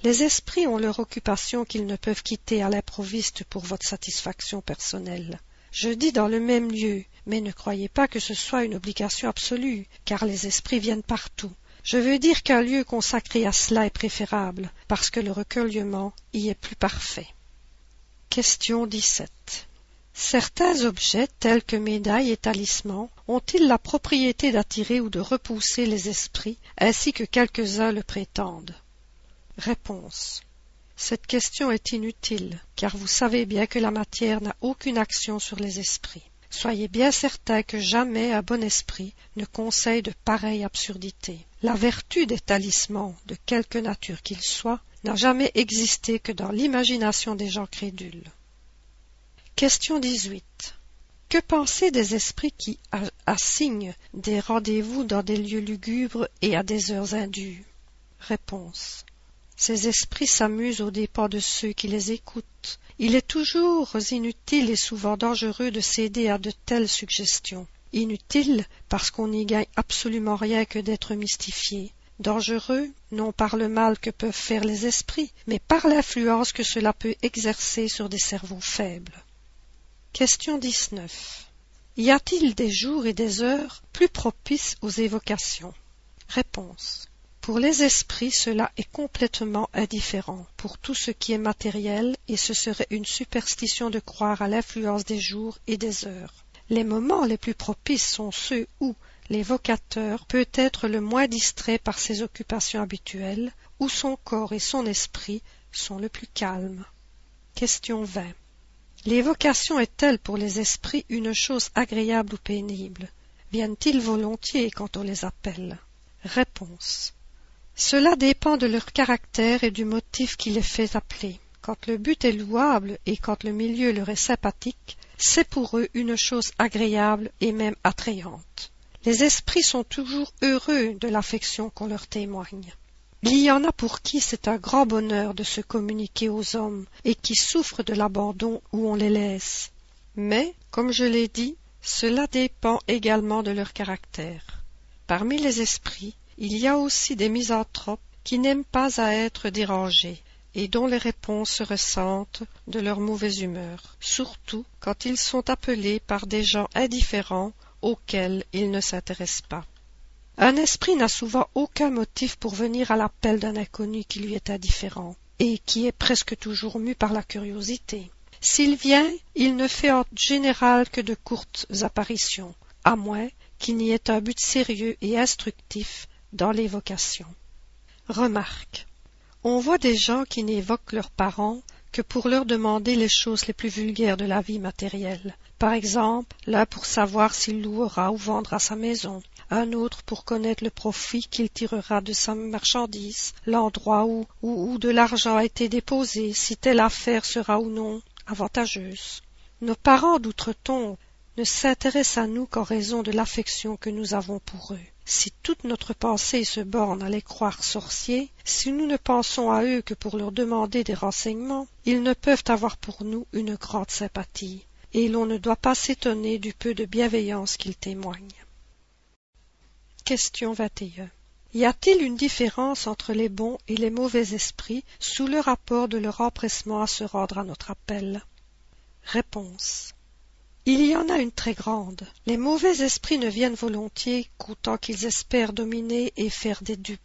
Les esprits ont leur occupation qu'ils ne peuvent quitter à l'improviste pour votre satisfaction personnelle. Je dis dans le même lieu, mais ne croyez pas que ce soit une obligation absolue, car les esprits viennent partout, je veux dire qu'un lieu consacré à cela est préférable, parce que le recueillement y est plus parfait. Question 17. Certains objets, tels que médailles et talismans, ont-ils la propriété d'attirer ou de repousser les esprits, ainsi que quelques-uns le prétendent? Réponse. Cette question est inutile, car vous savez bien que la matière n'a aucune action sur les esprits. Soyez bien certain que jamais un bon esprit ne conseille de pareilles absurdités. La vertu des talismans, de quelque nature qu'ils soient, n'a jamais existé que dans l'imagination des gens crédules. Question 18. Que penser des esprits qui assignent des rendez-vous dans des lieux lugubres et à des heures indues? Réponse. Ces esprits s'amusent aux dépens de ceux qui les écoutent, il est toujours inutile et souvent dangereux de céder à de telles suggestions. Inutile parce qu'on n'y gagne absolument rien que d'être mystifié. Dangereux, non par le mal que peuvent faire les esprits, mais par l'influence que cela peut exercer sur des cerveaux faibles. Question 19. Y a-t-il des jours et des heures plus propices aux évocations? Réponse. Pour les esprits, cela est complètement indifférent pour tout ce qui est matériel, et ce serait une superstition de croire à l'influence des jours et des heures. Les moments les plus propices sont ceux où l'évocateur peut être le moins distrait par ses occupations habituelles, où son corps et son esprit sont le plus calmes. Question 20. L'évocation est-elle pour les esprits une chose agréable ou pénible? Viennent-ils volontiers quand on les appelle? Réponse. Cela dépend de leur caractère et du motif qui les fait appeler. Quand le but est louable et quand le milieu leur est sympathique, c'est pour eux une chose agréable et même attrayante. Les esprits sont toujours heureux de l'affection qu'on leur témoigne. Il y en a pour qui c'est un grand bonheur de se communiquer aux hommes et qui souffrent de l'abandon où on les laisse. Mais, comme je l'ai dit, cela dépend également de leur caractère. Parmi les esprits, il y a aussi des misanthropes qui n'aiment pas à être dérangés et dont les réponses se ressentent de leur mauvaise humeur, surtout quand ils sont appelés par des gens indifférents auxquels ils ne s'intéressent pas. Un esprit n'a souvent aucun motif pour venir à l'appel d'un inconnu qui lui est indifférent, et qui est presque toujours mu par la curiosité. S'il vient, il ne fait en général que de courtes apparitions, à moins qu'il n'y ait un but sérieux et instructif dans l'évocation. Remarque. On voit des gens qui n'évoquent leurs parents que pour leur demander les choses les plus vulgaires de la vie matérielle. Par exemple, l'un pour savoir s'il louera ou vendra sa maison, un autre pour connaître le profit qu'il tirera de sa marchandise, l'endroit où, où, de l'argent a été déposé, si telle affaire sera ou non avantageuse. Nos parents d'outre-tombe ne s'intéressent à nous qu'en raison de l'affection que nous avons pour eux. Si toute notre pensée se borne à les croire sorciers, si nous ne pensons à eux que pour leur demander des renseignements, ils ne peuvent avoir pour nous une grande sympathie, et l'on ne doit pas s'étonner du peu de bienveillance qu'ils témoignent. Question 21. Y a-t-il une différence entre les bons et les mauvais esprits sous le rapport de leur empressement à se rendre à notre appel? Réponse. Il y en a une très grande. Les mauvais esprits ne viennent volontiers qu'autant qu'ils espèrent dominer et faire des dupes.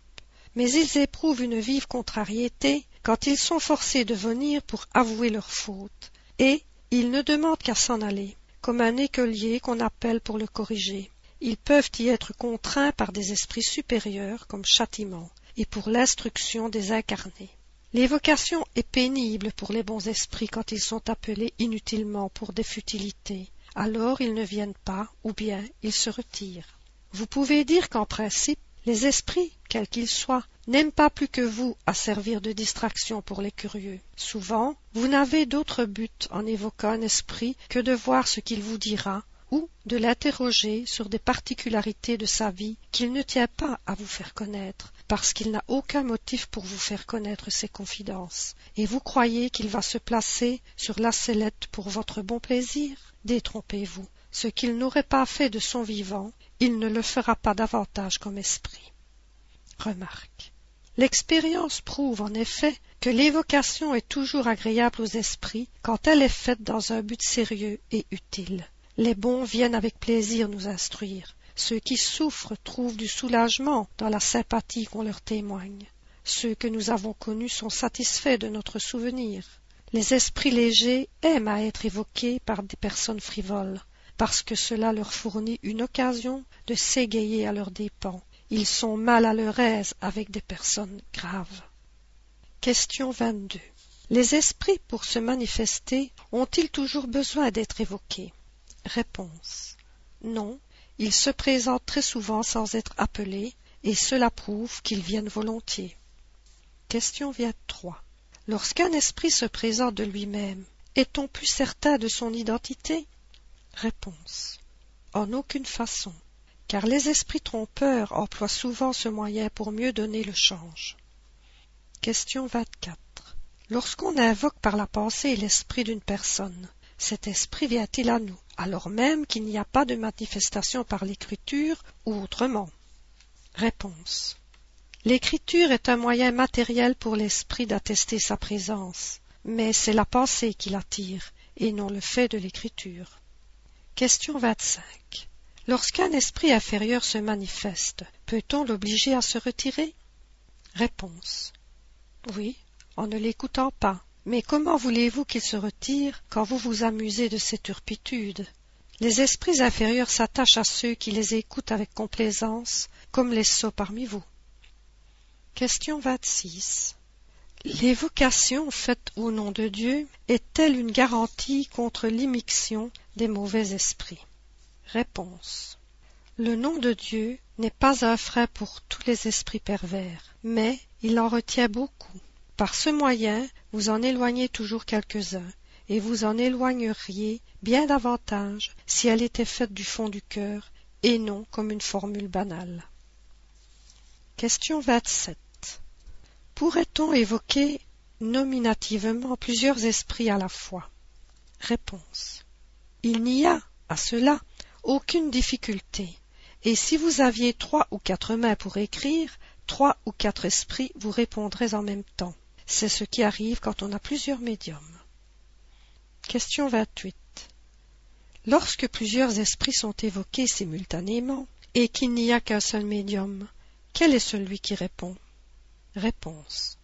Mais ils éprouvent une vive contrariété quand ils sont forcés de venir pour avouer leurs fautes. Et ils ne demandent qu'à s'en aller, comme un écolier qu'on appelle pour le corriger ils peuvent y être contraints par des esprits supérieurs comme châtiment et pour l'instruction des incarnés. L'évocation est pénible pour les bons esprits quand ils sont appelés inutilement pour des futilités. Alors ils ne viennent pas, ou bien ils se retirent. Vous pouvez dire qu'en principe, les esprits, quels qu'ils soient, n'aiment pas plus que vous à servir de distraction pour les curieux. Souvent, vous n'avez d'autre but en évoquant un esprit que de voir ce qu'il vous dira ou de l'interroger sur des particularités de sa vie qu'il ne tient pas à vous faire connaître, parce qu'il n'a aucun motif pour vous faire connaître ses confidences, et vous croyez qu'il va se placer sur la sellette pour votre bon plaisir Détrompez-vous. Ce qu'il n'aurait pas fait de son vivant, il ne le fera pas davantage comme esprit. Remarque. L'expérience prouve en effet que l'évocation est toujours agréable aux esprits quand elle est faite dans un but sérieux et utile. Les bons viennent avec plaisir nous instruire. Ceux qui souffrent trouvent du soulagement dans la sympathie qu'on leur témoigne. Ceux que nous avons connus sont satisfaits de notre souvenir. Les esprits légers aiment à être évoqués par des personnes frivoles, parce que cela leur fournit une occasion de s'égayer à leurs dépens. Ils sont mal à leur aise avec des personnes graves. Question 22. Les esprits, pour se manifester, ont-ils toujours besoin d'être évoqués? Réponse. Non, ils se présentent très souvent sans être appelés, et cela prouve qu'ils viennent volontiers. Question 23. Lorsqu'un esprit se présente de lui-même, est-on plus certain de son identité? Réponse. En aucune façon, car les esprits trompeurs emploient souvent ce moyen pour mieux donner le change. Question 24. Lorsqu'on invoque par la pensée l'esprit d'une personne, cet esprit vient-il à nous, alors même qu'il n'y a pas de manifestation par l'écriture ou autrement? Réponse. L'écriture est un moyen matériel pour l'esprit d'attester sa présence, mais c'est la pensée qui l'attire, et non le fait de l'écriture. Question 25. Lorsqu'un esprit inférieur se manifeste, peut-on l'obliger à se retirer? Réponse. Oui, en ne l'écoutant pas, mais comment voulez-vous qu'ils se retirent quand vous vous amusez de ces turpitudes? Les esprits inférieurs s'attachent à ceux qui les écoutent avec complaisance, comme les sots parmi vous. Question 26. L'évocation faite au nom de Dieu est-elle une garantie contre l'immixtion des mauvais esprits? Réponse. Le nom de Dieu n'est pas un frein pour tous les esprits pervers, mais il en retient beaucoup. Par ce moyen, vous en éloignez toujours quelques-uns, et vous en éloigneriez bien davantage si elle était faite du fond du cœur, et non comme une formule banale. Question 27. Pourrait-on évoquer nominativement plusieurs esprits à la fois? Réponse. Il n'y a, à cela, aucune difficulté, et si vous aviez trois ou quatre mains pour écrire, trois ou quatre esprits vous répondraient en même temps. C'est ce qui arrive quand on a plusieurs médiums. Question 28. Lorsque plusieurs esprits sont évoqués simultanément et qu'il n'y a qu'un seul médium, quel est celui qui répond? Réponse.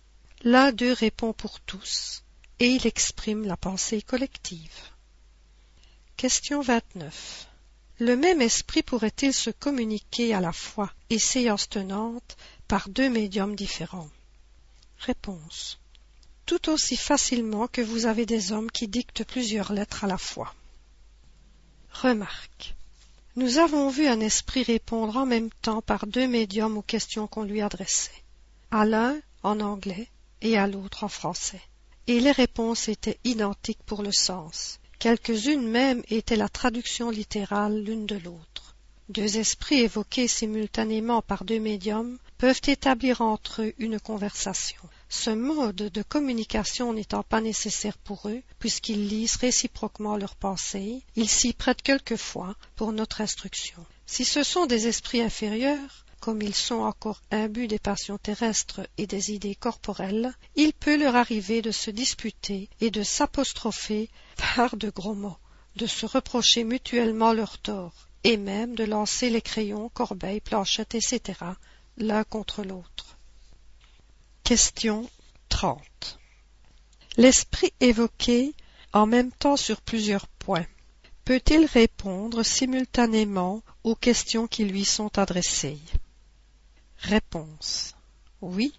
L'un d'eux répond pour tous et il exprime la pensée collective. Question 29. Le même esprit pourrait-il se communiquer à la fois et séance tenante par deux médiums différents? Réponse. Tout aussi facilement que vous avez des hommes qui dictent plusieurs lettres à la fois. Remarque. Nous avons vu un esprit répondre en même temps par deux médiums aux questions qu'on lui adressait. À l'un en anglais et à l'autre en français. Et les réponses étaient identiques pour le sens. Quelques-unes même étaient la traduction littérale l'une de l'autre. Deux esprits évoqués simultanément par deux médiums peuvent établir entre eux une conversation. Ce mode de communication n'étant pas nécessaire pour eux, puisqu'ils lisent réciproquement leurs pensées, ils s'y prêtent quelquefois pour notre instruction. Si ce sont des esprits inférieurs, comme ils sont encore imbus des passions terrestres et des idées corporelles, il peut leur arriver de se disputer et de s'apostropher par de gros mots, de se reprocher mutuellement leurs torts, et même de lancer les crayons, corbeilles, planchettes, etc., l'un contre l'autre. Question 30. L'esprit évoqué en même temps sur plusieurs points peut-il répondre simultanément aux questions qui lui sont adressées? Réponse. Oui,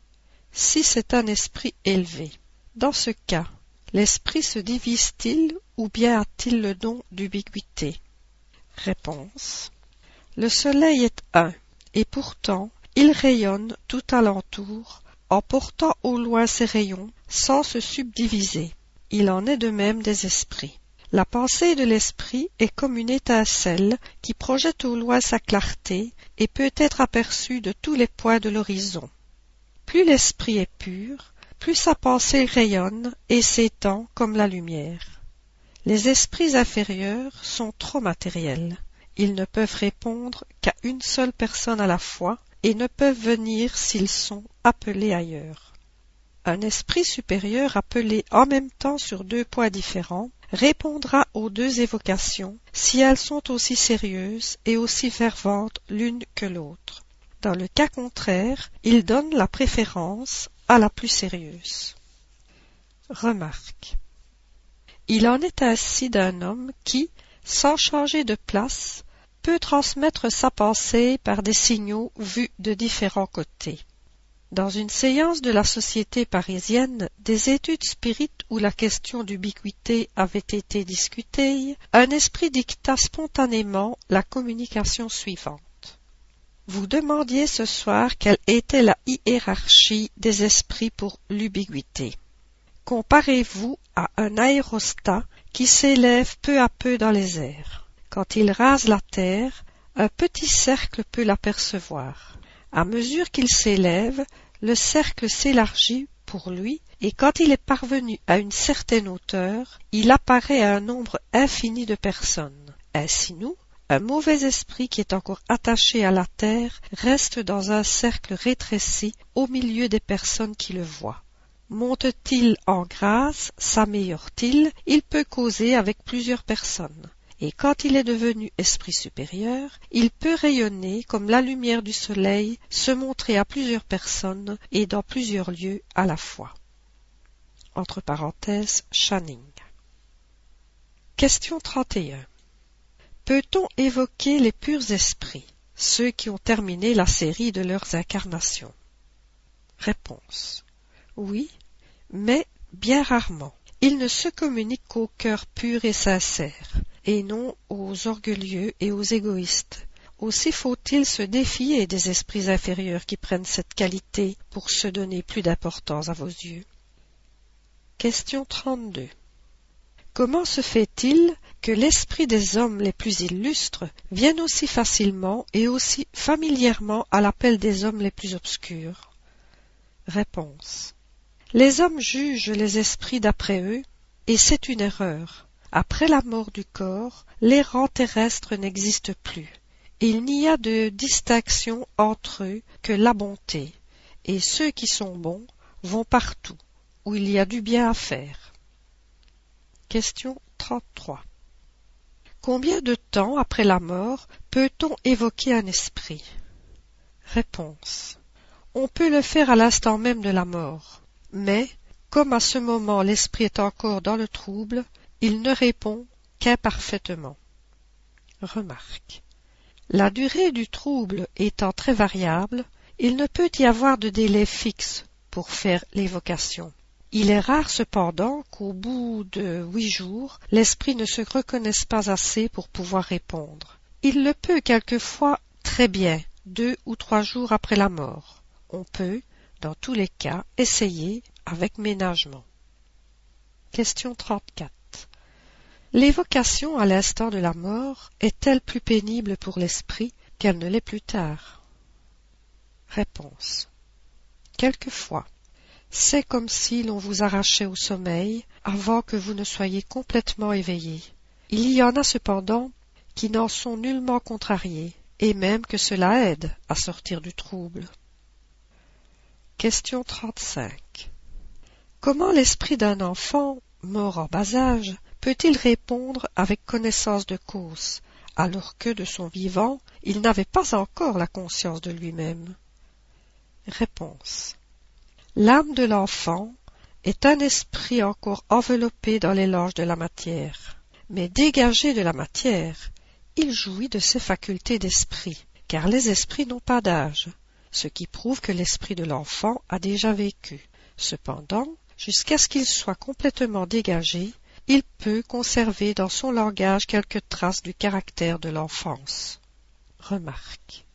si c'est un esprit élevé. Dans ce cas, l'esprit se divise-t-il ou bien a-t-il le don d'ubiquité? Réponse. Le soleil est un, et pourtant il rayonne tout alentour, en portant au loin ses rayons, sans se subdiviser. Il en est de même des esprits. La pensée de l'esprit est comme une étincelle qui projette au loin sa clarté et peut être aperçue de tous les points de l'horizon. Plus l'esprit est pur, plus sa pensée rayonne et s'étend comme la lumière. Les esprits inférieurs sont trop matériels. Ils ne peuvent répondre qu'à une seule personne à la fois et ne peuvent venir s'ils sont appelés ailleurs. Un esprit supérieur appelé en même temps sur deux points différents répondra aux deux évocations si elles sont aussi sérieuses et aussi ferventes l'une que l'autre. Dans le cas contraire, il donne la préférence à la plus sérieuse. Remarque. Il en est ainsi d'un homme qui, sans changer de place, peut transmettre sa pensée par des signaux vus de différents côtés. Dans une séance de la Société parisienne, des études spirites où la question d'ubiquité avait été discutée, un esprit dicta spontanément la communication suivante. Vous demandiez ce soir quelle était la hiérarchie des esprits pour l'ubiquité. Comparez-vous à un aérostat qui s'élève peu à peu dans les airs. Quand il rase la terre, un petit cercle peut l'apercevoir. À mesure qu'il s'élève, le cercle s'élargit pour lui, et quand il est parvenu à une certaine hauteur, il apparaît à un nombre infini de personnes. Ainsi nous, un mauvais esprit qui est encore attaché à la terre reste dans un cercle rétréci au milieu des personnes qui le voient. Monte-t-il en grâce, s'améliore-t-il, il peut causer avec plusieurs personnes et quand il est devenu esprit supérieur, il peut rayonner comme la lumière du soleil, se montrer à plusieurs personnes et dans plusieurs lieux à la fois. Entre parenthèses, Channing. Question 31. Peut-on évoquer les purs esprits, ceux qui ont terminé la série de leurs incarnations? Réponse. Oui, mais bien rarement. Ils ne se communiquent qu'au cœur pur et sincère et non aux orgueilleux et aux égoïstes. Aussi faut-il se défier des esprits inférieurs qui prennent cette qualité pour se donner plus d'importance à vos yeux. Question 32. Comment se fait-il que l'esprit des hommes les plus illustres vienne aussi facilement et aussi familièrement à l'appel des hommes les plus obscurs? Réponse. Les hommes jugent les esprits d'après eux, et c'est une erreur. Après la mort du corps, les rangs terrestres n'existent plus. Il n'y a de distinction entre eux que la bonté, et ceux qui sont bons vont partout où il y a du bien à faire. Question 33. Combien de temps après la mort peut-on évoquer un esprit? Réponse. On peut le faire à l'instant même de la mort, mais, comme à ce moment l'esprit est encore dans le trouble, il ne répond qu'imparfaitement. Remarque. La durée du trouble étant très variable, il ne peut y avoir de délai fixe pour faire l'évocation. Il est rare cependant qu'au bout de huit jours, l'esprit ne se reconnaisse pas assez pour pouvoir répondre. Il le peut quelquefois très bien, deux ou trois jours après la mort on peut, dans tous les cas, essayer avec ménagement. Question 34. L'évocation à l'instant de la mort est-elle plus pénible pour l'esprit qu'elle ne l'est plus tard? Réponse. Quelquefois. C'est comme si l'on vous arrachait au sommeil avant que vous ne soyez complètement éveillé. Il y en a cependant qui n'en sont nullement contrariés, et même que cela aide à sortir du trouble. Question 35. Comment l'esprit d'un enfant, mort en bas âge, peut-il répondre avec connaissance de cause, alors que de son vivant, il n'avait pas encore la conscience de lui-même? Réponse. L'âme de l'enfant est un esprit encore enveloppé dans les langes de la matière, mais dégagé de la matière, il jouit de ses facultés d'esprit, car les esprits n'ont pas d'âge ce qui prouve que l'esprit de l'enfant a déjà vécu. Cependant, jusqu'à ce qu'il soit complètement dégagé, il peut conserver dans son langage quelques traces du caractère de l'enfance. Remarque.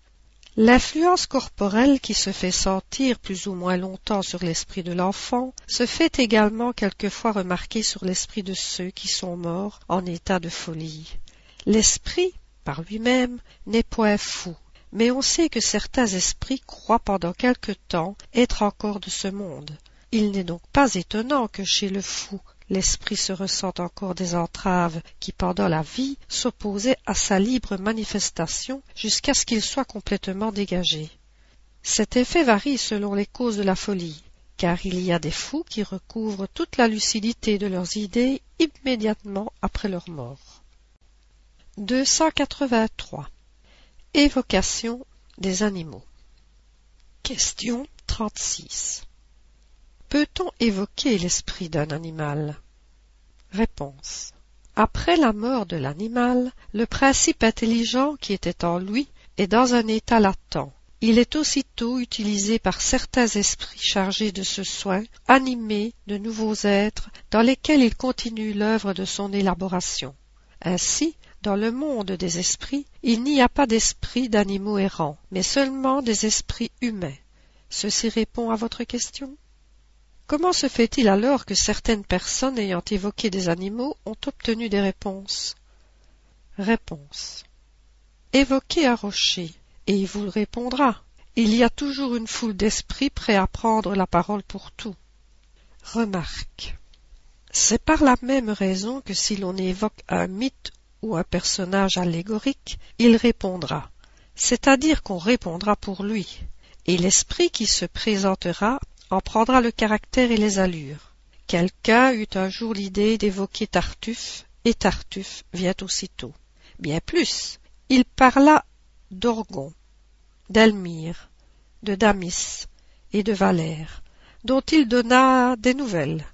L'influence corporelle qui se fait sentir plus ou moins longtemps sur l'esprit de l'enfant se fait également quelquefois remarquer sur l'esprit de ceux qui sont morts en état de folie. L'esprit, par lui-même, n'est point fou, mais on sait que certains esprits croient pendant quelque temps être encore de ce monde. Il n'est donc pas étonnant que chez le fou l'esprit se ressente encore des entraves qui pendant la vie s'opposaient à sa libre manifestation jusqu'à ce qu'il soit complètement dégagé. Cet effet varie selon les causes de la folie, car il y a des fous qui recouvrent toute la lucidité de leurs idées immédiatement après leur mort. 283. Évocation des animaux. Question 36. Peut-on évoquer l'esprit d'un animal? Réponse. Après la mort de l'animal, le principe intelligent qui était en lui est dans un état latent. Il est aussitôt utilisé par certains esprits chargés de ce soin, animés de nouveaux êtres dans lesquels il continue l'œuvre de son élaboration. Ainsi, dans le monde des esprits, il n'y a pas d'esprits d'animaux errants, mais seulement des esprits humains. Ceci répond à votre question? Comment se fait-il alors que certaines personnes ayant évoqué des animaux ont obtenu des réponses? Réponse. Évoquez un rocher, et il vous répondra. Il y a toujours une foule d'esprits prêts à prendre la parole pour tout. Remarque. C'est par la même raison que si l'on évoque un mythe ou un personnage allégorique, il répondra, c'est-à-dire qu'on répondra pour lui, et l'esprit qui se présentera en prendra le caractère et les allures. Quelqu'un eut un jour l'idée d'évoquer Tartuffe, et Tartuffe vient aussitôt. Bien plus, il parla d'Orgon, d'Elmire, de Damis et de Valère, dont il donna des nouvelles.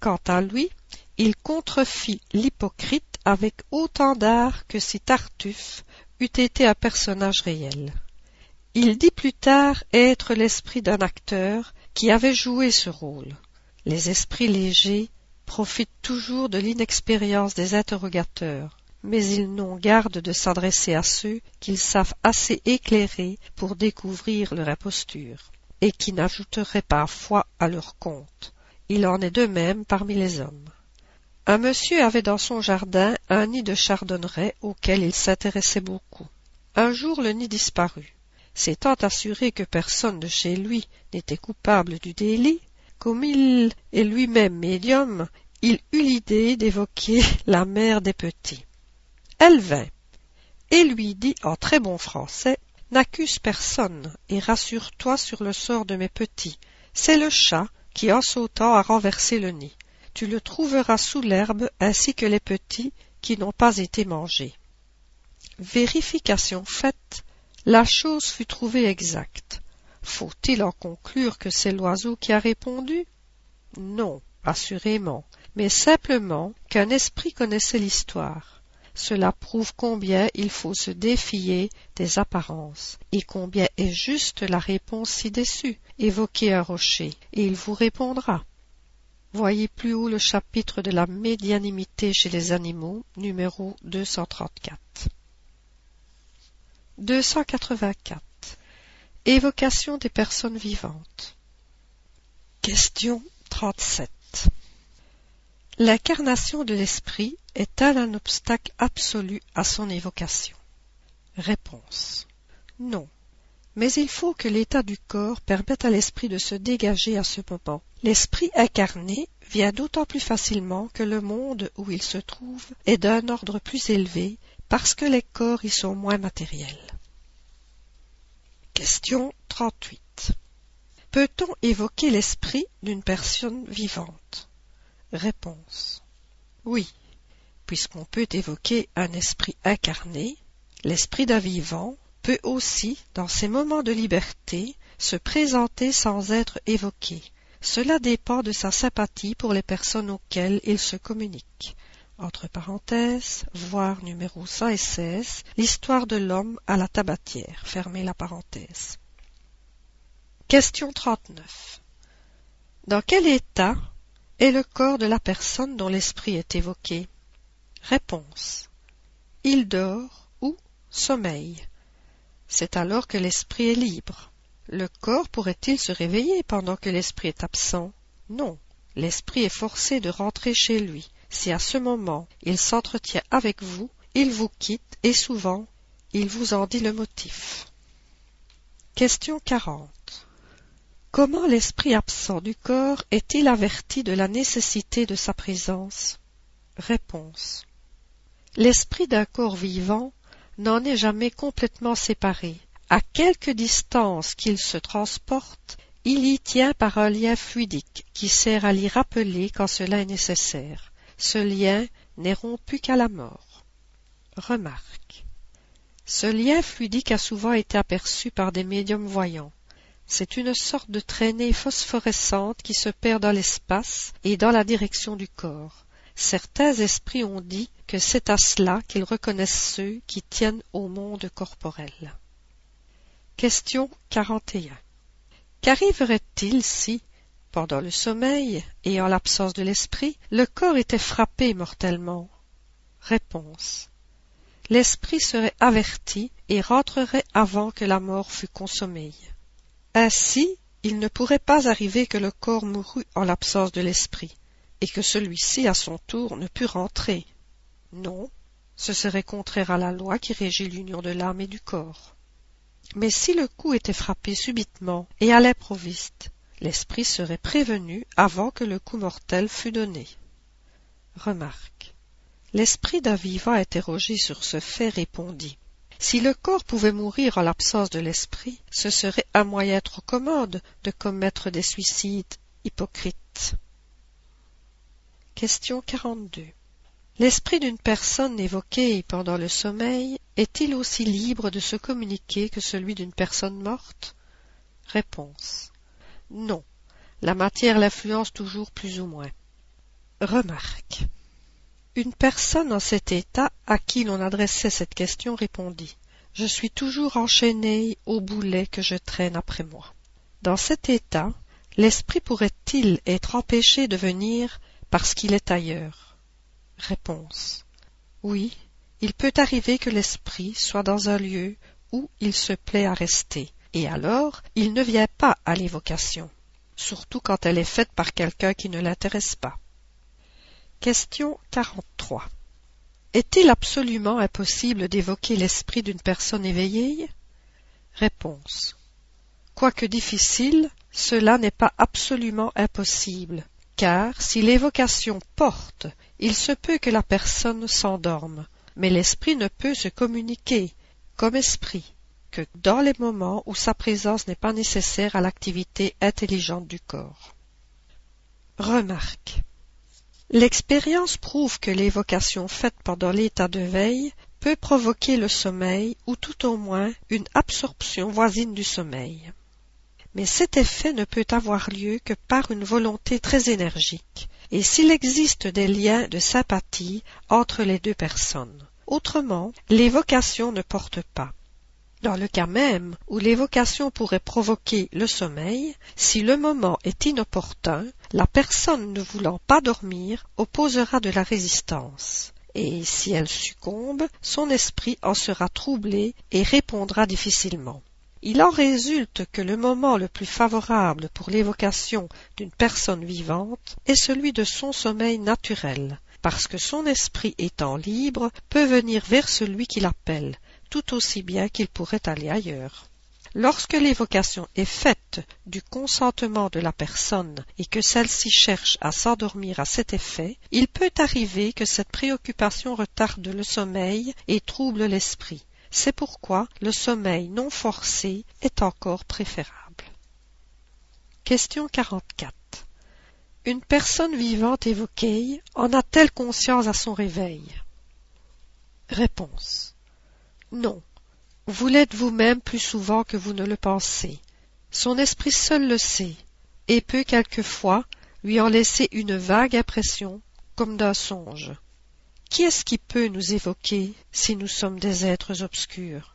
Quant à lui, il contrefit l'hypocrite avec autant d'art que si Tartuffe eût été un personnage réel. Il dit plus tard être l'esprit d'un acteur qui avait joué ce rôle. Les esprits légers profitent toujours de l'inexpérience des interrogateurs, mais ils n'ont garde de s'adresser à ceux qu'ils savent assez éclairés pour découvrir leur imposture, et qui n'ajouteraient pas foi à leur compte. Il en est de même parmi les hommes. Un monsieur avait dans son jardin un nid de chardonneret auquel il s'intéressait beaucoup. Un jour le nid disparut. S'étant assuré que personne de chez lui n'était coupable du délit, comme il est lui-même médium, il eut l'idée d'évoquer la mère des petits. Elle vint, et lui dit en très bon français N'accuse personne, et rassure-toi sur le sort de mes petits. C'est le chat qui, en sautant, a renversé le nid. Tu le trouveras sous l'herbe, ainsi que les petits qui n'ont pas été mangés. Vérification faite, la chose fut trouvée exacte. Faut-il en conclure que c'est l'oiseau qui a répondu? Non, assurément, mais simplement qu'un esprit connaissait l'histoire. Cela prouve combien il faut se défier des apparences, et combien est juste la réponse ci-dessus. Évoquez un rocher, et il vous répondra. Voyez plus haut le chapitre de la médianimité chez les animaux, numéro 234. 284. Évocation des personnes vivantes. Question 37. L'incarnation de l'esprit est-elle un obstacle absolu à son évocation? Réponse. Non. Mais il faut que l'état du corps permette à l'esprit de se dégager à ce moment. L'esprit incarné vient d'autant plus facilement que le monde où il se trouve est d'un ordre plus élevé parce que les corps y sont moins matériels. Question 38. Peut-on évoquer l'esprit d'une personne vivante? Réponse. Oui, puisqu'on peut évoquer un esprit incarné, l'esprit d'un vivant peut aussi, dans ses moments de liberté, se présenter sans être évoqué. Cela dépend de sa sympathie pour les personnes auxquelles il se communique. Entre parenthèses, voir numéro 116, l'histoire de l'homme à la tabatière. Fermez la parenthèse. Question 39. Dans quel état est le corps de la personne dont l'esprit est évoqué? Réponse. Il dort ou sommeille. C'est alors que l'esprit est libre. Le corps pourrait-il se réveiller pendant que l'esprit est absent? Non. L'esprit est forcé de rentrer chez lui. Si à ce moment il s'entretient avec vous, il vous quitte et souvent il vous en dit le motif. Question 40. Comment l'esprit absent du corps est-il averti de la nécessité de sa présence? Réponse. L'esprit d'un corps vivant n'en est jamais complètement séparé. À quelque distance qu'il se transporte, il y tient par un lien fluidique qui sert à l'y rappeler quand cela est nécessaire. Ce lien n'est rompu qu'à la mort. Remarque. Ce lien fluidique a souvent été aperçu par des médiums voyants. C'est une sorte de traînée phosphorescente qui se perd dans l'espace et dans la direction du corps. Certains esprits ont dit que c'est à cela qu'ils reconnaissent ceux qui tiennent au monde corporel. Question 41. Qu'arriverait-il si, pendant le sommeil et en l'absence de l'esprit, le corps était frappé mortellement Réponse. L'esprit serait averti et rentrerait avant que la mort fût consommée. Ainsi, il ne pourrait pas arriver que le corps mourût en l'absence de l'esprit, et que celui-ci, à son tour, ne pût rentrer. Non, ce serait contraire à la loi qui régit l'union de l'âme et du corps. Mais si le coup était frappé subitement et à l'improviste, l'esprit serait prévenu avant que le coup mortel fût donné. Remarque. L'esprit d'un vivant interrogé sur ce fait répondit. Si le corps pouvait mourir en l'absence de l'esprit, ce serait un moyen trop commode de commettre des suicides hypocrites. Question 42. L'esprit d'une personne évoquée pendant le sommeil est-il aussi libre de se communiquer que celui d'une personne morte? Réponse. Non. La matière l'influence toujours plus ou moins. Remarque. Une personne en cet état à qui l'on adressait cette question répondit Je suis toujours enchaîné au boulet que je traîne après moi. Dans cet état, l'esprit pourrait-il être empêché de venir parce qu'il est ailleurs? Réponse Oui, il peut arriver que l'esprit soit dans un lieu où il se plaît à rester, et alors il ne vient pas à l'évocation, surtout quand elle est faite par quelqu'un qui ne l'intéresse pas. Question 43. Est-il absolument impossible d'évoquer l'esprit d'une personne éveillée? Réponse. Quoique difficile, cela n'est pas absolument impossible, car si l'évocation porte, il se peut que la personne s'endorme, mais l'esprit ne peut se communiquer, comme esprit, dans les moments où sa présence n'est pas nécessaire à l'activité intelligente du corps. Remarque. L'expérience prouve que l'évocation faite pendant l'état de veille peut provoquer le sommeil ou tout au moins une absorption voisine du sommeil mais cet effet ne peut avoir lieu que par une volonté très énergique, et s'il existe des liens de sympathie entre les deux personnes. Autrement, l'évocation ne porte pas. Dans le cas même où l'évocation pourrait provoquer le sommeil, si le moment est inopportun, la personne ne voulant pas dormir opposera de la résistance. Et si elle succombe, son esprit en sera troublé et répondra difficilement. Il en résulte que le moment le plus favorable pour l'évocation d'une personne vivante est celui de son sommeil naturel, parce que son esprit étant libre peut venir vers celui qui l'appelle, tout aussi bien qu'il pourrait aller ailleurs. Lorsque l'évocation est faite du consentement de la personne et que celle-ci cherche à s'endormir à cet effet, il peut arriver que cette préoccupation retarde le sommeil et trouble l'esprit, c'est pourquoi le sommeil non forcé est encore préférable. Question 44. Une personne vivante évoquée en a-t-elle conscience à son réveil? Réponse. Non. Vous l'êtes vous-même plus souvent que vous ne le pensez. Son esprit seul le sait, et peut quelquefois lui en laisser une vague impression, comme d'un songe. Qui est-ce qui peut nous évoquer si nous sommes des êtres obscurs?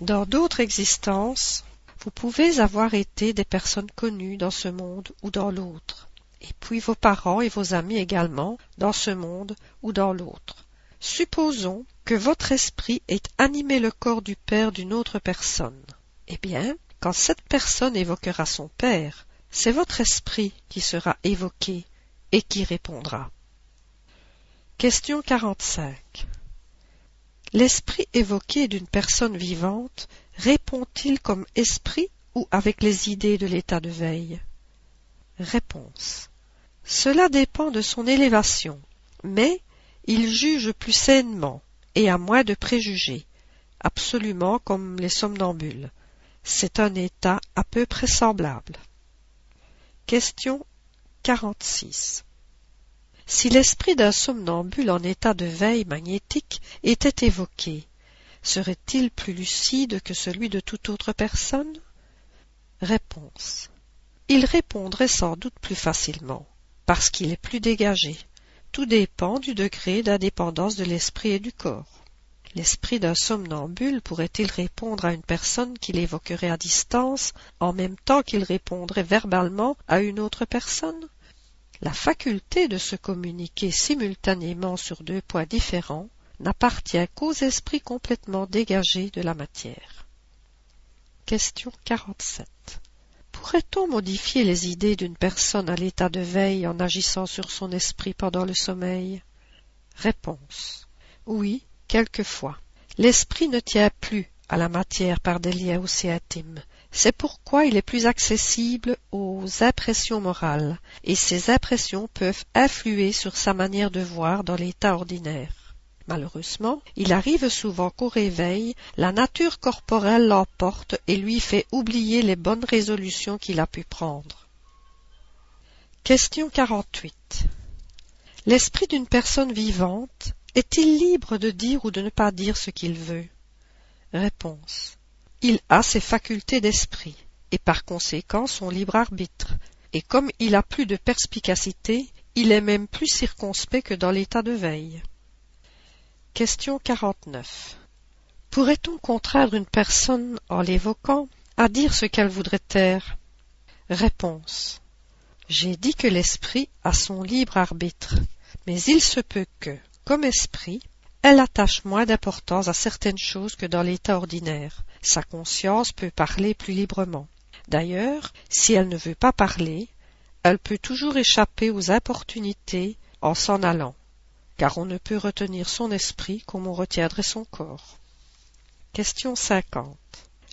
Dans d'autres existences, vous pouvez avoir été des personnes connues dans ce monde ou dans l'autre, et puis vos parents et vos amis également dans ce monde ou dans l'autre. Supposons que votre esprit ait animé le corps du père d'une autre personne. Eh bien, quand cette personne évoquera son père, c'est votre esprit qui sera évoqué et qui répondra. Question 45. L'esprit évoqué d'une personne vivante répond-il comme esprit ou avec les idées de l'état de veille? Réponse. Cela dépend de son élévation, mais il juge plus sainement et a moins de préjugés, absolument comme les somnambules. C'est un état à peu près semblable. Question 46. Si l'esprit d'un somnambule en état de veille magnétique était évoqué, serait-il plus lucide que celui de toute autre personne? Réponse. Il répondrait sans doute plus facilement, parce qu'il est plus dégagé. Tout dépend du degré d'indépendance de l'esprit et du corps. L'esprit d'un somnambule pourrait-il répondre à une personne qu'il évoquerait à distance en même temps qu'il répondrait verbalement à une autre personne? La faculté de se communiquer simultanément sur deux points différents n'appartient qu'aux esprits complètement dégagés de la matière. Question 47. Pourrait-on modifier les idées d'une personne à l'état de veille en agissant sur son esprit pendant le sommeil? Réponse. Oui, quelquefois. L'esprit ne tient plus à la matière par des liens aussi intimes. C'est pourquoi il est plus accessible aux impressions morales, et ces impressions peuvent influer sur sa manière de voir dans l'état ordinaire. Malheureusement, il arrive souvent qu'au réveil, la nature corporelle l'emporte et lui fait oublier les bonnes résolutions qu'il a pu prendre. Question 48. L'esprit d'une personne vivante est-il libre de dire ou de ne pas dire ce qu'il veut? Réponse. Il a ses facultés d'esprit, et par conséquent son libre arbitre, et comme il a plus de perspicacité, il est même plus circonspect que dans l'état de veille. Question 49. Pourrait-on contraindre une personne, en l'évoquant, à dire ce qu'elle voudrait taire? Réponse. J'ai dit que l'esprit a son libre arbitre, mais il se peut que, comme esprit, elle attache moins d'importance à certaines choses que dans l'état ordinaire. Sa conscience peut parler plus librement. D'ailleurs, si elle ne veut pas parler, elle peut toujours échapper aux importunités en s'en allant, car on ne peut retenir son esprit comme on retiendrait son corps. Question 50.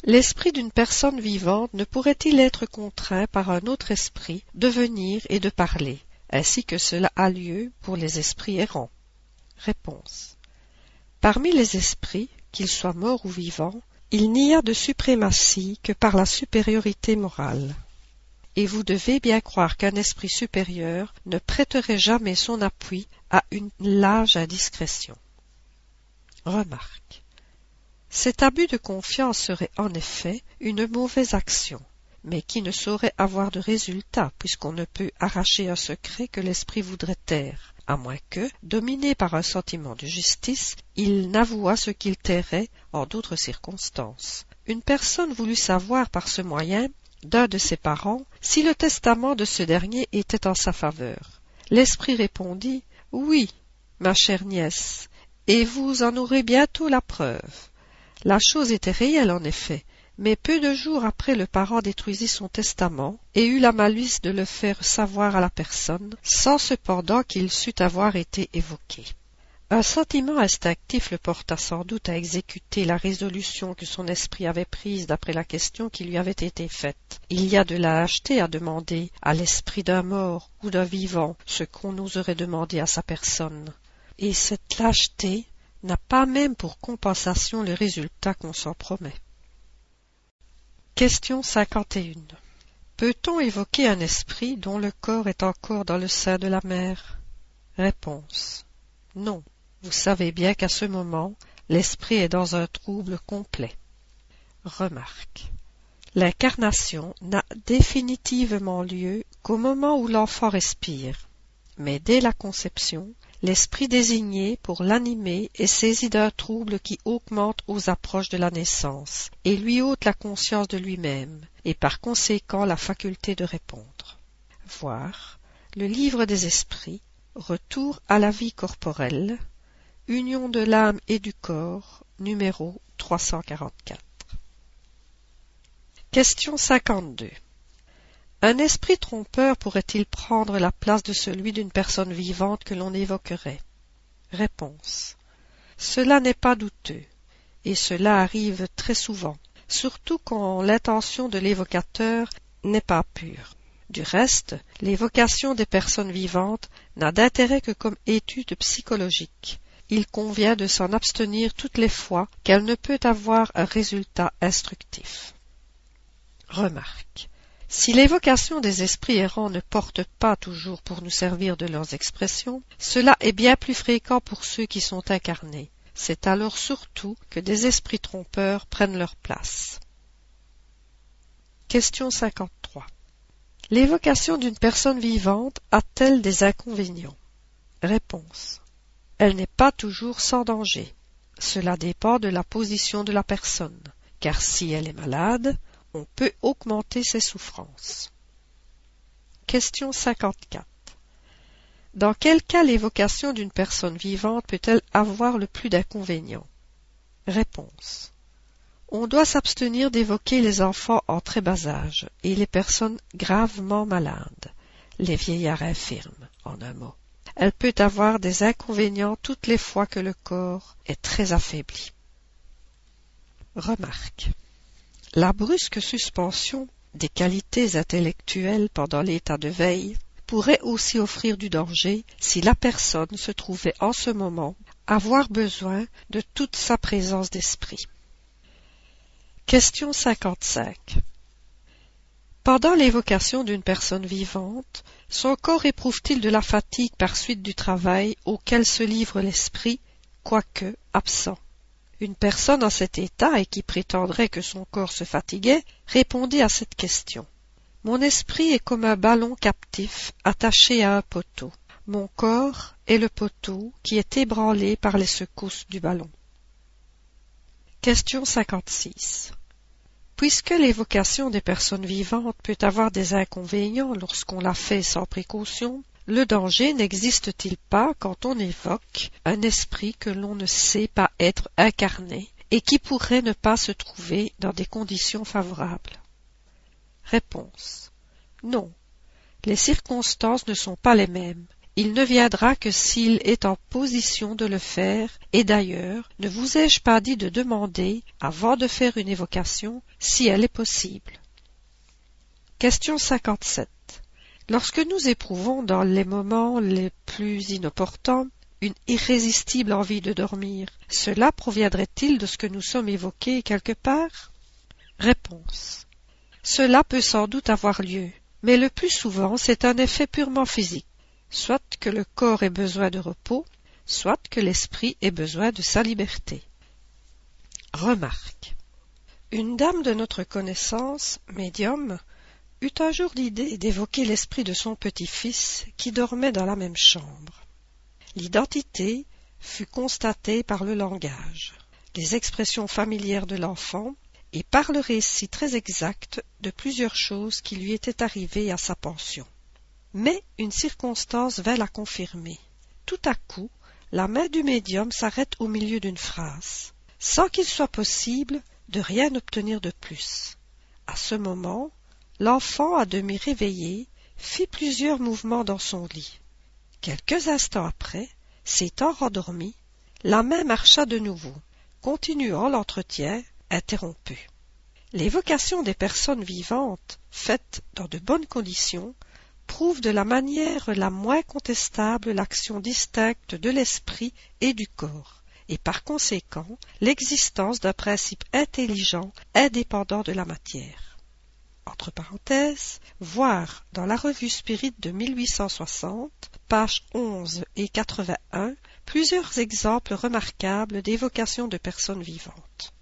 L'esprit d'une personne vivante ne pourrait-il être contraint par un autre esprit de venir et de parler, ainsi que cela a lieu pour les esprits errants? Réponse. Parmi les esprits, qu'ils soient morts ou vivants, il n'y a de suprématie que par la supériorité morale. Et vous devez bien croire qu'un esprit supérieur ne prêterait jamais son appui à une lâche indiscrétion. Remarque. Cet abus de confiance serait en effet une mauvaise action, mais qui ne saurait avoir de résultat puisqu'on ne peut arracher un secret que l'esprit voudrait taire, à moins que, dominé par un sentiment de justice, il n'avouât ce qu'il tairait en d'autres circonstances. Une personne voulut savoir par ce moyen d'un de ses parents si le testament de ce dernier était en sa faveur. L'esprit répondit Oui, ma chère nièce, et vous en aurez bientôt la preuve. La chose était réelle en effet, mais peu de jours après le parent détruisit son testament et eut la malice de le faire savoir à la personne, sans cependant qu'il sût avoir été évoqué. Un sentiment instinctif le porta sans doute à exécuter la résolution que son esprit avait prise d'après la question qui lui avait été faite. Il y a de la lâcheté à demander à l'esprit d'un mort ou d'un vivant ce qu'on oserait demander à sa personne. Et cette lâcheté n'a pas même pour compensation le résultat qu'on s'en promet. Question 51. Peut-on évoquer un esprit dont le corps est encore dans le sein de la mère? Réponse. Non. Vous savez bien qu'à ce moment, l'esprit est dans un trouble complet. Remarque. L'incarnation n'a définitivement lieu qu'au moment où l'enfant respire, mais dès la conception, L'esprit désigné pour l'animer est saisi d'un trouble qui augmente aux approches de la naissance, et lui ôte la conscience de lui-même, et par conséquent la faculté de répondre. Voir le livre des esprits, retour à la vie corporelle, union de l'âme et du corps, numéro 344. Question 52. Un esprit trompeur pourrait-il prendre la place de celui d'une personne vivante que l'on évoquerait? Réponse. Cela n'est pas douteux, et cela arrive très souvent, surtout quand l'intention de l'évocateur n'est pas pure. Du reste, l'évocation des personnes vivantes n'a d'intérêt que comme étude psychologique. Il convient de s'en abstenir toutes les fois qu'elle ne peut avoir un résultat instructif. Remarque. Si l'évocation des esprits errants ne porte pas toujours pour nous servir de leurs expressions, cela est bien plus fréquent pour ceux qui sont incarnés. C'est alors surtout que des esprits trompeurs prennent leur place. Question 53. L'évocation d'une personne vivante a-t-elle des inconvénients? Réponse. Elle n'est pas toujours sans danger. Cela dépend de la position de la personne, car si elle est malade, on peut augmenter ses souffrances. Question 54. Dans quel cas l'évocation d'une personne vivante peut-elle avoir le plus d'inconvénients? Réponse. On doit s'abstenir d'évoquer les enfants en très bas âge et les personnes gravement malades, les vieillards infirmes, en un mot. Elle peut avoir des inconvénients toutes les fois que le corps est très affaibli. Remarque. La brusque suspension des qualités intellectuelles pendant l'état de veille pourrait aussi offrir du danger si la personne se trouvait en ce moment avoir besoin de toute sa présence d'esprit. Question 55. Pendant l'évocation d'une personne vivante, son corps éprouve-t-il de la fatigue par suite du travail auquel se livre l'esprit, quoique absent? Une personne en cet état et qui prétendrait que son corps se fatiguait répondit à cette question. Mon esprit est comme un ballon captif attaché à un poteau. Mon corps est le poteau qui est ébranlé par les secousses du ballon. Question 56. Puisque l'évocation des personnes vivantes peut avoir des inconvénients lorsqu'on la fait sans précaution, le danger n'existe-t-il pas quand on évoque un esprit que l'on ne sait pas être incarné et qui pourrait ne pas se trouver dans des conditions favorables? Réponse. Non. Les circonstances ne sont pas les mêmes, il ne viendra que s'il est en position de le faire, et d'ailleurs, ne vous ai-je pas dit de demander, avant de faire une évocation, si elle est possible? Question 57. Lorsque nous éprouvons dans les moments les plus inopportuns une irrésistible envie de dormir, cela proviendrait-il de ce que nous sommes évoqués quelque part? Réponse. Cela peut sans doute avoir lieu, mais le plus souvent c'est un effet purement physique soit que le corps ait besoin de repos, soit que l'esprit ait besoin de sa liberté. Remarque. Une dame de notre connaissance, médium, eut un jour l'idée d'évoquer l'esprit de son petit-fils qui dormait dans la même chambre. L'identité fut constatée par le langage, les expressions familières de l'enfant et par le récit très exact de plusieurs choses qui lui étaient arrivées à sa pension. Mais une circonstance vint la confirmer. Tout à coup, la main du médium s'arrête au milieu d'une phrase, sans qu'il soit possible de rien obtenir de plus. À ce moment, l'enfant, à demi réveillé, fit plusieurs mouvements dans son lit. Quelques instants après, s'étant rendormi, la main marcha de nouveau, continuant l'entretien interrompu. L'évocation des personnes vivantes, faites dans de bonnes conditions, prouve de la manière la moins contestable l'action distincte de l'esprit et du corps, et par conséquent l'existence d'un principe intelligent indépendant de la matière. Entre parenthèses, voir dans la revue Spirit de 1860, pages 11 et 81, plusieurs exemples remarquables d'évocation de personnes vivantes.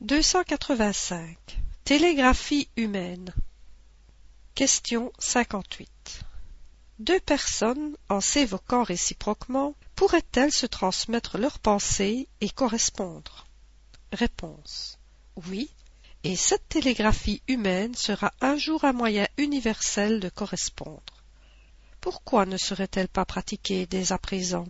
285. Télégraphie humaine. Question 58. Deux personnes, en s'évoquant réciproquement, pourraient-elles se transmettre leurs pensées et correspondre? Réponse. Oui, et cette télégraphie humaine sera un jour un moyen universel de correspondre. Pourquoi ne serait-elle pas pratiquée dès à présent?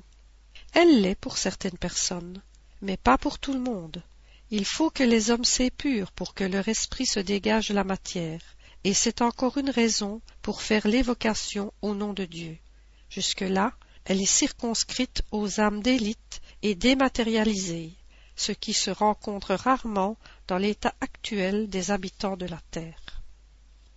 Elle l'est pour certaines personnes, mais pas pour tout le monde. Il faut que les hommes s'épurent pour que leur esprit se dégage de la matière et c'est encore une raison pour faire l'évocation au nom de Dieu. Jusque-là, elle est circonscrite aux âmes d'élite et dématérialisée, ce qui se rencontre rarement dans l'état actuel des habitants de la terre.